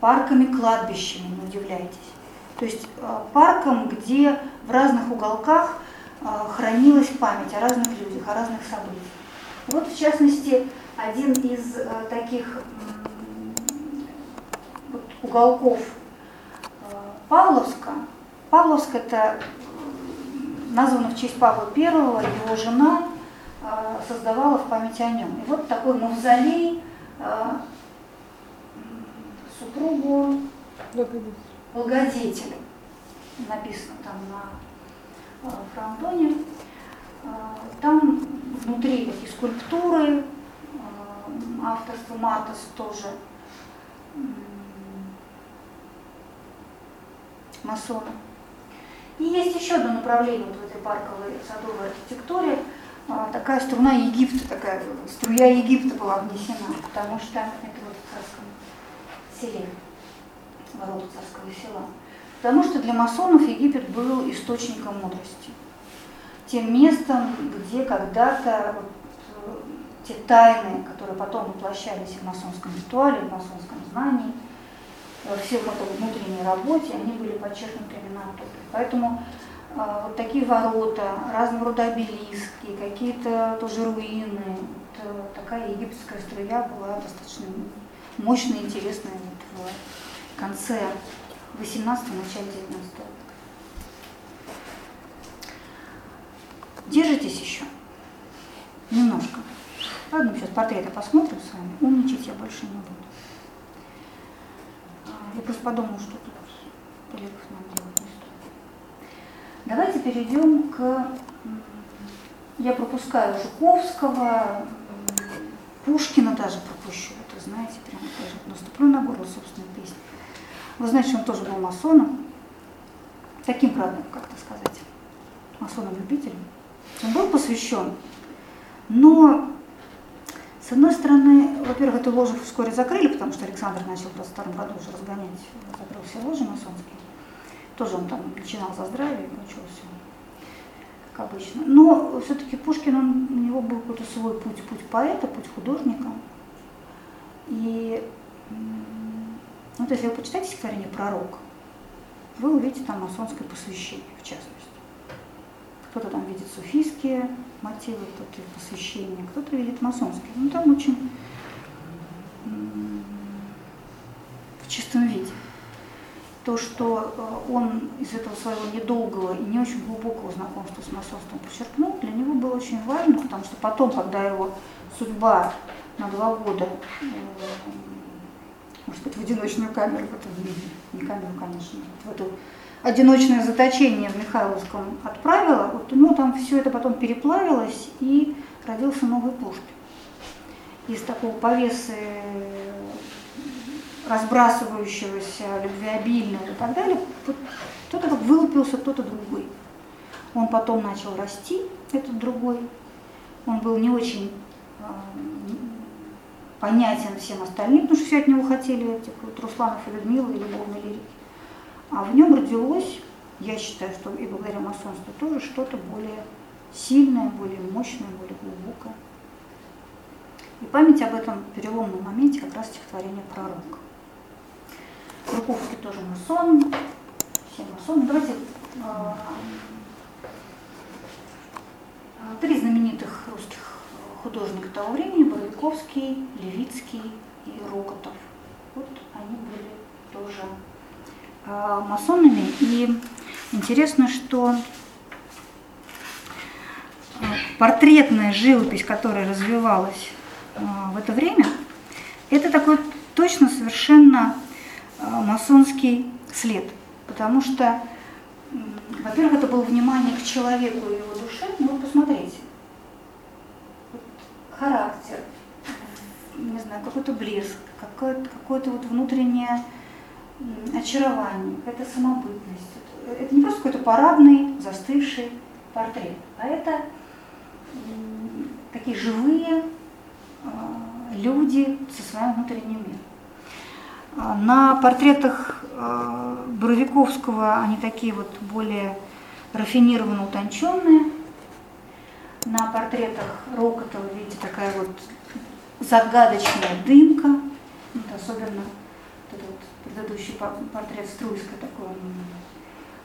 парками-кладбищами, не удивляйтесь. То есть э, парком, где в разных уголках э, хранилась память о разных людях, о разных событиях. Вот, в частности, один из э, таких уголков Павловска. Павловск это названо в честь Павла I, его жена создавала в память о нем. И вот такой мавзолей м, супругу благодетелю. Написано там на э, фронтоне. Там внутри такие скульптуры, авторство Мартас тоже масона. И есть еще одно направление вот в этой парковой садовой архитектуре. А, Такая струна Египта, такая струя Египта была внесена, потому что это вот в царском селе ворота царского села. Потому что для масонов Египет был источником мудрости. Тем местом, где когда-то вот, э, те тайны, которые потом воплощались в масонском ритуале, в масонском знании, во всем этом внутренней работе, они были подчеркнуты именно оттуда. Поэтому вот такие ворота, разного рода обелиски, какие-то тоже руины, вот, э, такая египетская струя была достаточно мощная интересная вот в конце 18 начале 19 века. Держитесь еще? Немножко. Ладно, сейчас портреты посмотрим с вами. Умничать я больше не буду. А, Я просто подумала, что тут не стоит. Давайте перейдем к... Я пропускаю Жуковского, Пушкина даже пропущу. Это, знаете, прям даже наступлю на горло собственной песни. Вы знаете, он тоже был масоном. таким, правда, как это сказать, масоном-любителем. Он был посвящен, но, с одной стороны, во-первых, эту ложу вскоре закрыли, потому что Александр начал в 22 году уже разгонять, закрыл все ложи масонские. Тоже он там начинал за здравие все, как обычно. Но все-таки Пушкин, он, у него был какой-то свой путь, путь поэта, путь художника. И вот если вы почитаете стихотворение «Пророк», вы увидите там масонское посвящение, в частности. Кто-то там видит суфийские мотивы, кто-то посвящение, кто-то видит масонские. Ну, там очень в чистом виде то, что э, он из этого своего недолгого и не очень глубокого знакомства с масонством подчеркнул, для него было очень важно, потому что потом, когда его судьба на два года, э, может быть, в одиночную камеру, в эту, не камеру, конечно, в эту одиночное заточение в Михайловском отправила, вот у него там все это потом переплавилось и родился новый Пушкин. Из такого повесы разбрасывающегося, любвеобильного и так далее, кто-то вылупился, кто-то другой. Он потом начал расти, этот другой. Он был не очень э, понятен всем остальным, потому что все от него хотели, этих вот Русланов и Людмила и любовной лирики. А в нем родилось, я считаю, что и благодаря масонству тоже что-то более сильное, более мощное, более глубокое. И память об этом переломном моменте как раз стихотворение пророка. Жуковский тоже масон, все масоны. Давайте э, три знаменитых русских художника того времени, Боровиковский, Левицкий и Рокотов. Вот они были тоже э, масонами. И интересно, что портретная живопись, которая развивалась в это время, это такой точно совершенно масонский след. Потому что, во-первых, это было внимание к человеку и его душе. Ну вот посмотрите. Характер, не знаю, какой-то блеск, какое-то, какое-то вот внутреннее очарование, какая-то самобытность. Это не просто какой-то парадный, застывший портрет, а это такие живые э, люди со своим внутренним миром. На портретах э, Боровиковского они такие вот более рафинированно утонченные. На портретах Рокотова, видите, такая вот загадочная дымка. Вот особенно этот вот предыдущий портрет Струйской, такой он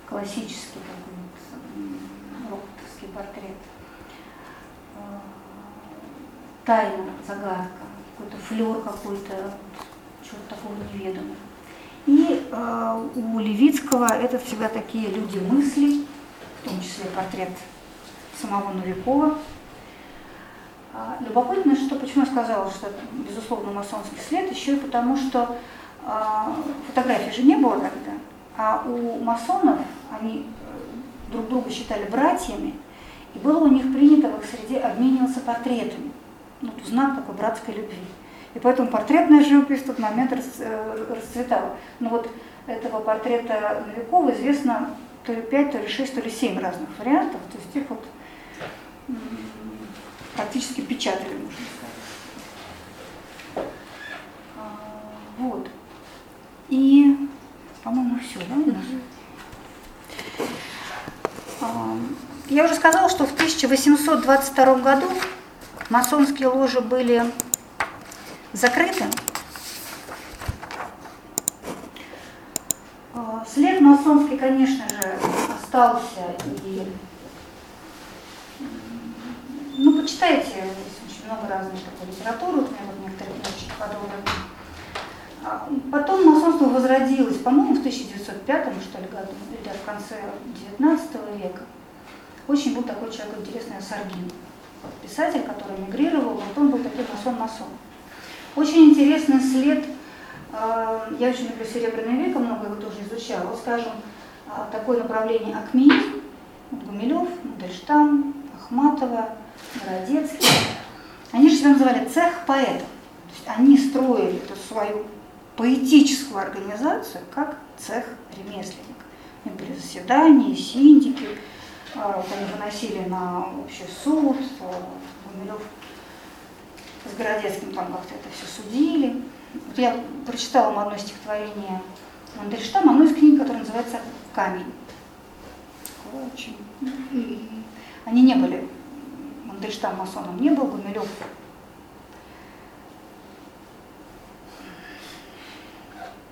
классический такой вот рокотовский портрет. Э, тайна, загадка, какой-то флер какой-то чего-то такого неведомого. И э, у Левицкого это всегда такие люди мысли, в том числе портрет самого Новикова. А, любопытно, что почему я сказала, что это, безусловно, масонский след, еще и потому, что э, фотографий же не было тогда, а у масонов они э, друг друга считали братьями, и было у них принято в их среде обмениваться портретами. Ну, знак такой братской любви. И поэтому портретная живопись в тот момент э, расцветала. Но вот этого портрета Новикова известно то ли 5, то ли 6, то ли 7 разных вариантов. То есть их вот практически печатали, можно сказать. А, вот. И, по-моему, все, да, у нас? А, я уже сказала, что в 1822 году масонские ложи были закрыты. А, след масонский, конечно же, остался. И, ну, почитайте, есть очень много разной такой литературы, у меня вот некоторые книжечки подобраны. А, потом масонство возродилось, по-моему, в 1905 что ли, году, или в конце 19 века. Очень был такой человек интересный Саргин, писатель, который эмигрировал, вот он был такой масон-масон. Очень интересный след, а, я очень люблю Серебряный век, много его тоже изучала. Вот, скажем, а, такое направление акмеизм, Гумилев, Мандельштам, Ахматова, Городецкий. Они же себя называли цех поэтов. То есть они строили эту свою поэтическую организацию как цех ремесленник. У них были заседания, синдики, а, вот они выносили на общий суд, а, Гумилев с Городецким там как-то это все судили. Вот я прочитала вам одно стихотворение Мандельштама, одну из книг, которая называется «Камень». Такое Очень. И Они не были, Мандельштам масоном не был, Гумилев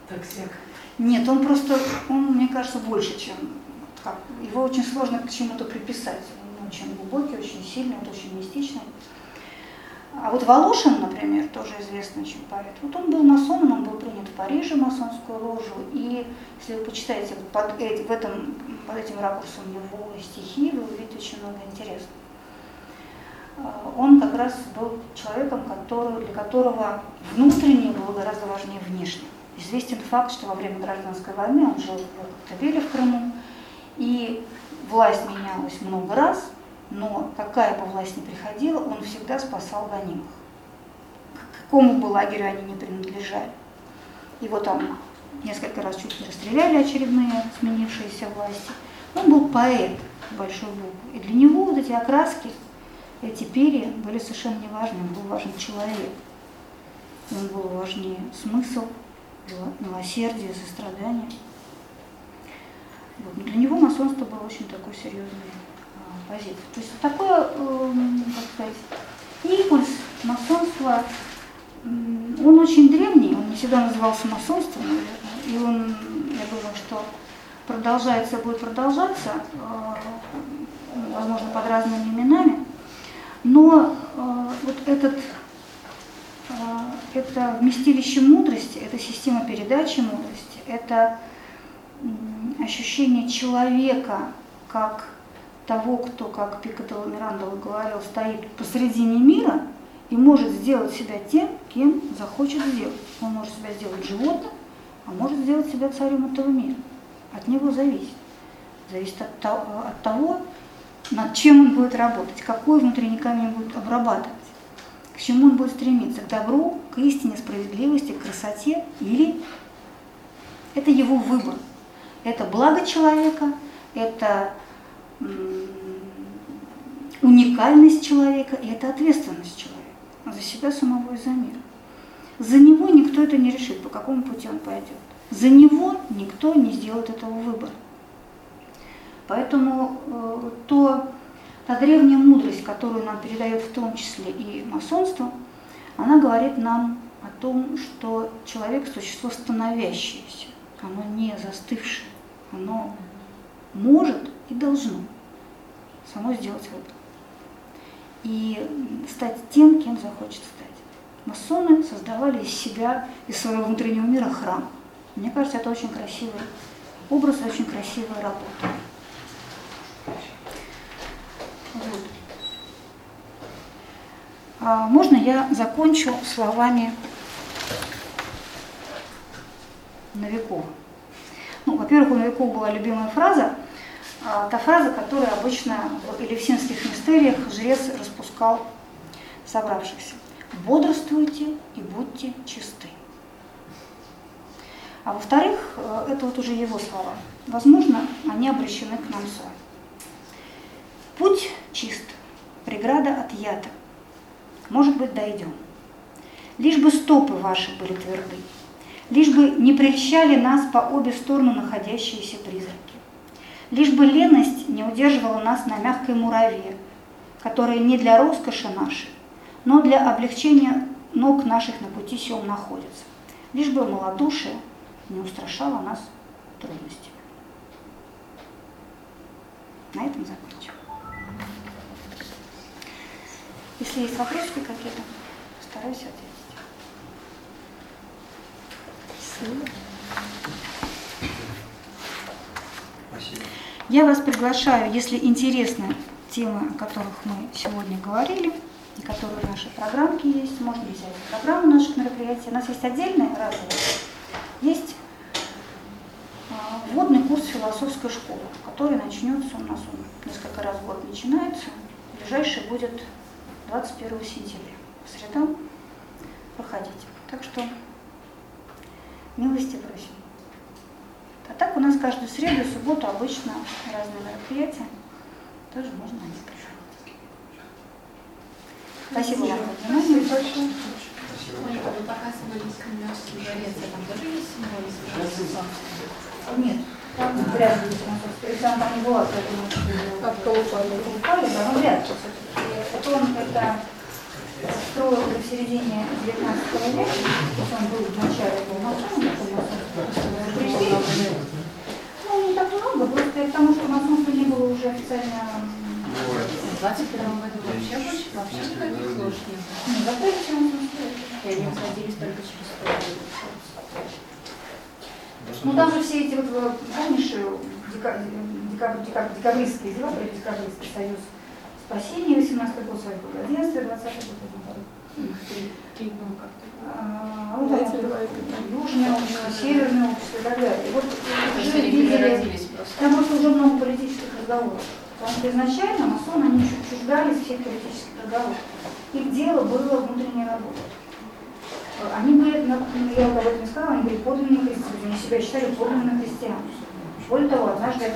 Так всяк. Нет, он просто, он, мне кажется, больше, чем как, его очень сложно к чему-то приписать. Он очень глубокий, очень сильный, вот очень мистичный. А вот Волошин, например, тоже известный очень поэт, вот он был масоном, он был принят в Париже масонскую ложу, и если вы почитаете под, эти- в этом, под этим ракурсом его стихи, вы увидите очень много интересного. А, Он как раз был человеком, который, для которого внутреннее было гораздо важнее внешнего. Известен факт, что во время гражданской войны он жил в Коктебеле в Крыму, и власть менялась много раз, но какая бы власть ни приходила, он всегда спасал гонимых. К какому бы лагерю они не принадлежали. Его там несколько раз чуть не расстреляли очередные сменившиеся власти. Он был поэт большой буквы. И для него вот эти окраски, эти перья были совершенно не важны. Он был важен человек. Он был важнее смысл, мило- милосердие, сострадание. Вот. Но Для него масонство было очень такой серьезной позицией. То есть такое, эм, как сказать, импульс масонства, он очень древний, он не всегда назывался масонством, и он, я думаю, что продолжается, будет продолжаться, э, возможно, под разными именами, но э, вот этот э, это вместилище мудрости, это система передачи мудрости, это ощущение человека как того, кто, как Пикателло Мирандо говорил, стоит посредине мира и может сделать себя тем, кем захочет сделать. Он может себя сделать животным, а может сделать себя царем этого мира. От него зависит. Зависит от того, от того, над чем он будет работать, какой внутренний камень будет обрабатывать, к чему он будет стремиться, к добру, к истине, справедливости, к красоте, или это его выбор. Это благо человека, это уникальность человека, и это ответственность человека за себя самого и за мир. За него никто это не решит, по какому пути он пойдет. За него никто не сделает этого выбора. Поэтому э, то, та древняя мудрость, которую нам передает в том числе и масонство, она говорит нам о том, что человек – существо становящееся, оно не застывшее, оно может и должно само сделать выбор. И стать тем, кем захочет стать. Масоны создавали из себя, из своего внутреннего мира храм. Мне кажется, это очень красивый образ очень красивая работа. Вот. А можно я закончу словами Новикова? Ну, во-первых, у Новикова была любимая фраза, та фраза, которую обычно в элевсинских мистериях жрец распускал собравшихся. «Бодрствуйте и будьте чисты». А во-вторых, э, это вот уже его слова. Возможно, они обращены к нам с. Путь чист, преграда отъята. Может быть, дойдем. Лишь бы стопы ваши были тверды, лишь бы не прельщали нас по обе стороны находящиеся призраки. Лишь бы леность не удерживала нас на мягкой мураве, которая не для роскоши нашей, но для облегчения ног наших на пути сем находится. Лишь бы малодушие не устрашало нас трудностями. На этом закончим. Если есть вопросы какие-то, постараюсь ответить. Спасибо. Спасибо. Я вас приглашаю, если интересны темы, о которых мы сегодня говорили, и которые в нашей программке есть, можно взять программу наших мероприятий. У нас есть отдельная разовая, есть а, вводный курс философской школы, который начнется у нас, он несколько раз в год начинается, ближайший будет 21 сентября. В среду проходите. Так что милости просим. У нас каждую среду и субботу обычно разные мероприятия. Тоже можно на них. Спасибо вам за внимание. Дворец, а там тоже есть символика? Нет, там вряд ли есть консульство. Если она там не была, то это не От Колупали. Упали, да, ну вряд ли все-таки. Это он это строил в середине 19 века, то есть он был в начале масонский пришли. Просто потому что масонство не было уже официально В 21 году вообще больше, вообще никаких служб не было. ну, закрытие масонства. И они уходились только через 100 лет. Ну там же все эти вот, э, помнишь, э, дека- дека- дека- декабристские дела, про декабристский союз спасения, 18 год, свадьба, 11 20 год, какие, ну, как-то. А, ну, это. Южное общество, северное общество и так далее. И вот Потому там просто уже много политических разговоров. Потому что изначально масоны, они чуждались всех политических разговоров. Их дело было внутренняя работа. Они были, ну, я об этом не сказала, они были подлинными христианами, они себя считали подлинными христианами. Более того, однажды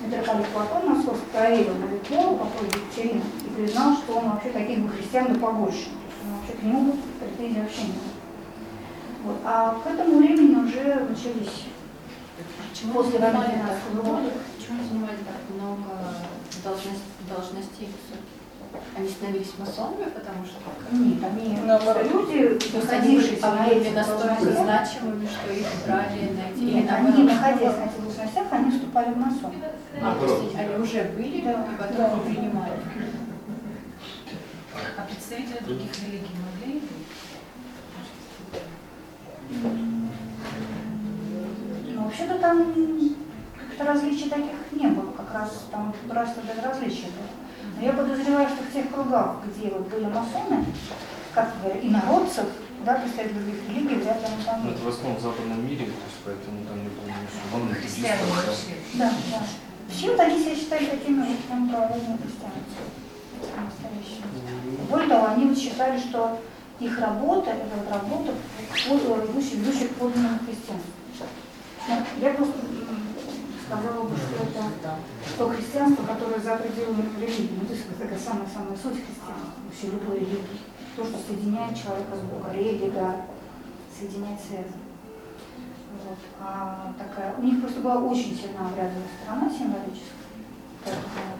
митрополит Платон Московский проверил на Литву по поводу Екатерины и признал, что он вообще таких бы христиан да побольше. Он вообще к нему претензий вообще не было. Вот. А к этому времени уже начались Почему после они войны занимали 12 так года. Почему занимали так много должностей, должностей высоких? Они становились масонами, потому что Нет, они Наоборот. люди, находившиеся на были этих настолько значимыми, что их брали на эти... нет, они, находясь на этих должностях, они вступали в масон. А, есть они уже были, Да. и потом Да. принимали. А представители других религий могли быть? Но вообще-то там различий таких не было, как раз там просто безразличия было. Но я подозреваю, что в тех кругах, где вот были масоны, как говорят, инородцев, да, представители других религий, вряд ли они там Ну, это в основном в западном мире, то есть поэтому там не было мусульман, Христиане буддистов, да. вообще. Да, да. Вот они себя считали такими вот прям правоверными христианами. Настоящими. Более того, они вот считали, что их работа, это вот работа, ведущая к подлинному христианству. Ну, Я просто сказала бы, что это то христианство, которое за пределами религии. Ну, то есть такая самая-самая суть христианства, вообще любой религии. То, что соединяет человека с Богом, релига, соединяет связи. Вот. А такая, у них просто была очень сильная обрядовая сторона символическая. Поэтому,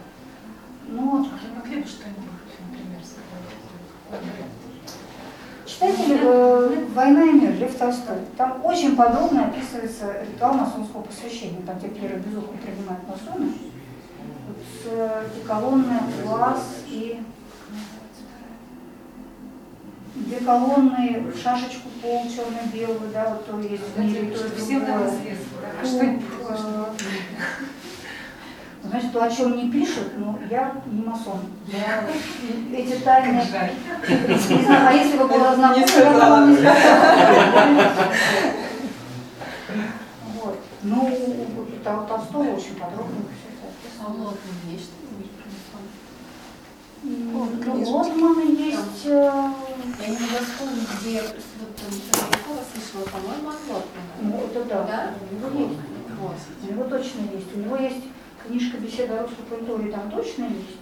но А вы могли бы что-нибудь, например, сказать? Читайте э, «Война и мир» Лев Толстой. Там очень подробно описывается ритуал масонского посвящения. Там, где первый безуху принимают масоны. Вот, э, эти колонны, глаз и две колонны, шашечку пол черно-белую, да, вот то есть в мире, то и Всем нам другое. известно. да. Что э, Значит, то, о чем не пишут, ну, я не масон. Я эти тайны... А если бы была знакома, Не я вам не. Вот. Ну, у Тол- Толстого очень подробно все это А у Лотмана есть что-нибудь про? М, Ну. Лотмана есть... э, Я не могла вспомнить, где вот там Чернякова слышала, по-моему, от Лотмана. Ну, это да. Да? У него есть. У него точно есть. У него есть книжка «Беседа о русской культуре», там точно есть.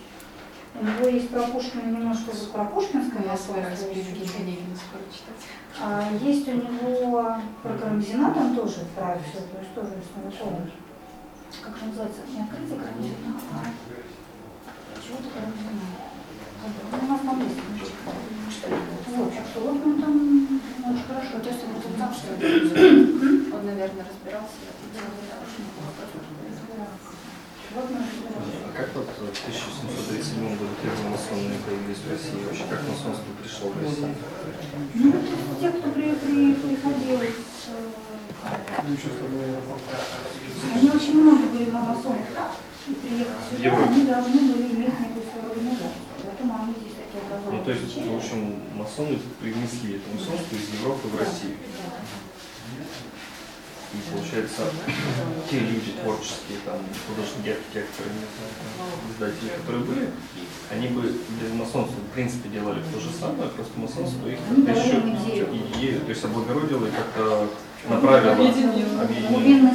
У него есть про Пушкина немножко вот про Пушкинское Я свой раз масонство есть Евгения чуть-чуть. Онегина скоро читать. А есть у него про Карамзина, там тоже про все, то есть тоже основательно. Как называется? Не открытие Карамзина, а чего-то Карамзина. Ну, у нас там есть книжечка. Вот, так что вот он там ну, очень хорошо. Ну, то есть он уже знал, что это будет. Он, наверное, разбирался. в этом деле, да. Вот мы разбираемся. А как вот в 1737 году первые масоны появились в России? Вообще как масонство пришло в Россию? Ну, это те, кто при, при, приходил с... э, Они очень много были масонов. И приехав сюда, они должны были иметь некую свою организацию. Поэтому они здесь такие Ну, образованные. то есть, в общем, масоны привнесли это масонство из Европы в Россию. И получается, те люди творческие, там, художники, архитекторы, не знаю, издатели, которые были, они бы без масонства, в принципе, делали то же самое, просто масонство их как-то еще идею. то есть облагородило и как-то направило, Объединило.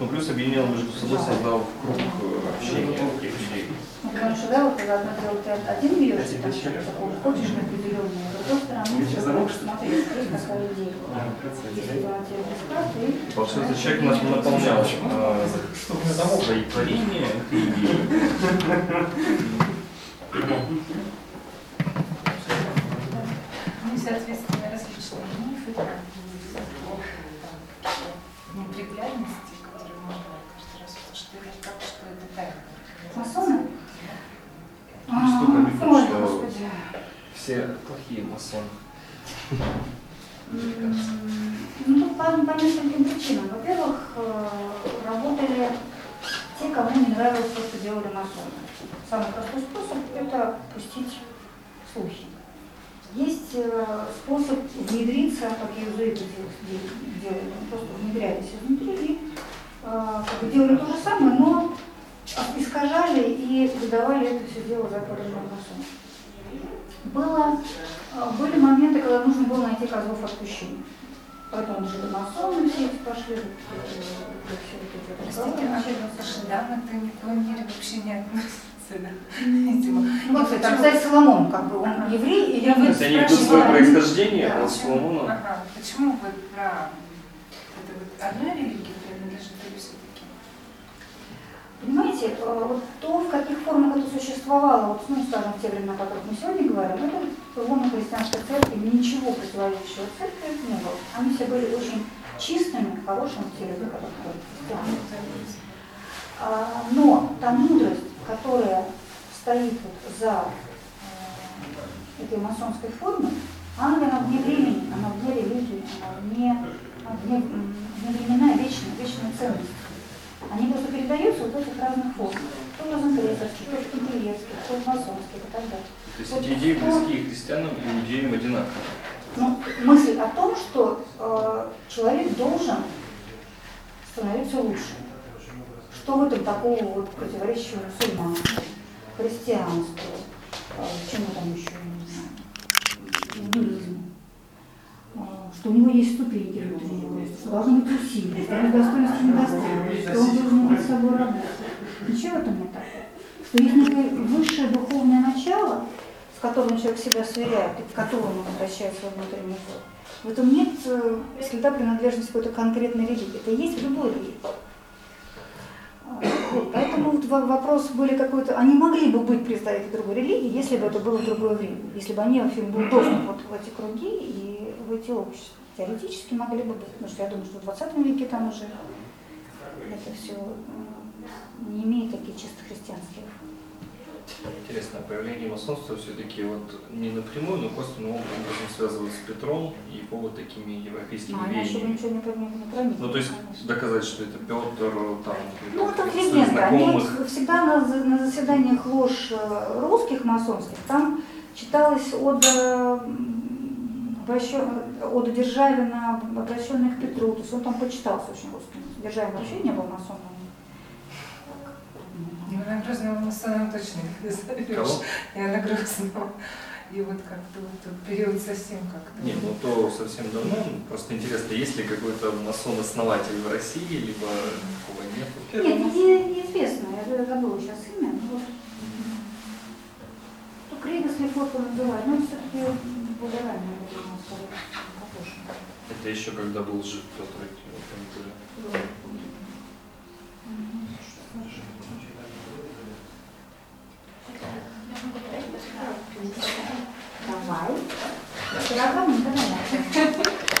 Ну, плюс объединил между собой, создал круг э, общения таких людей. Потому что, да, вот когда одно дело ты один берешь, и там что-то такое, ходишь на определенную, с другой стороны, ты смотреть, такая идея. Если бы она тебе бесплатно, и Получается, человек на- наполнял свои творения этой идеей. Ну и, соответственно, различные мифы, там, неприглядности, которые можно каждый раз, это как, что это тайна. масоны? Столько А, Ой, что- господи. Все плохие масоны. Ну, тут по, по нескольким причинам. Во-первых, э, работали те, кому не нравилось то, что делали масоны. Самый простой способ – это пустить слухи. Есть э, способ внедриться, как иезуиты де- де- делали, они просто внедрялись изнутри и э, как бы делали то же самое, но искажали и выдавали это все дело за масонам. Было, э, были моменты, когда нужно было найти козлов отпущения. Поэтому же масоны все эти пошли, вот, вот вот Простите, а. Ждан-то ни в коем мере вообще не относится, да? Видимо. Ну, вот, кстати, кстати, Соломон, как бы, он еврей или Я То вот есть они идут спрашивала, свое происхождение Да, от почему- Соломона. Ага, почему вы про это вот или все-таки? Понимаете, э, вот то, в каких формах это существовало, вот, ну, скажем, в те времена, о которых мы сегодня говорим, это лоно христианской церкви, ничего противоречащего церкви не было. Они все были очень чистыми, хорошими в те люди, которые ходят в христианство. А, Но та мудрость, которая стоит вот за э, этой масонской формой, она, она вне времени, она вне религии, она вне, вне, вне времена, вечная, вечная ценность. Они просто передаются вот в этих разных формах. То розенкрейцерских, то шпинкелевских, то масонских и так далее. То есть Вот эти идеи кто- близки христианам и иудеям одинаково. Ну, мысль о том, что э, человек должен становиться лучше. Что в этом такого вот противоречащего мусульманству, христианству, э, чему там еще, не знаю, индуизму. Что у него есть ступеньки внутреннего роста, что должны быть усилия, что он достоинств недостойный, что он должен над собой работать. Ничего в этом нет такого. Что есть высшее духовное начало, с которым человек себя сверяет и к которому он обращает свой внутренний взор. В этом нет э, следа принадлежности какой-то конкретной религии. Это есть в любой религии. А, Поэтому вот во- вопрос были какой-то... Они могли бы быть представители другой религии, если бы это было в другое время. Если бы они вообще был доступ вот в эти круги и в эти общества. Теоретически могли бы быть. Потому что я думаю, что в 20 веке там уже это все не имеет такие чисто христианские Интересно, появление масонства все-таки вот не напрямую, но косвенным образом связывают с Петром и его вот такими европейскими А иначе бы веяниями. ничего не проникнет, Ну, то есть конечно. доказать, что это Петр, там, Ну, это легенда. Они всегда на, на заседаниях лож э, русских масонских там читалась ода, ода Державина, обращенная к Петру. То есть он там почитался очень русским. Державин вообще не был масоном. Ну, на Грозного масона точно не зовешь. Кого? Я на Грозного. И вот как-то вот период совсем как-то... Нет, ну то совсем давно. Просто интересно, есть ли какой-то масон-основатель в России, либо такого нет? Нет, не, неизвестно. Я забыла сейчас имя. но Вот. Ну, Крейгас или Форта называют, но все-таки более это еще когда был жив Петр и там были. Давай. Все равно, давай.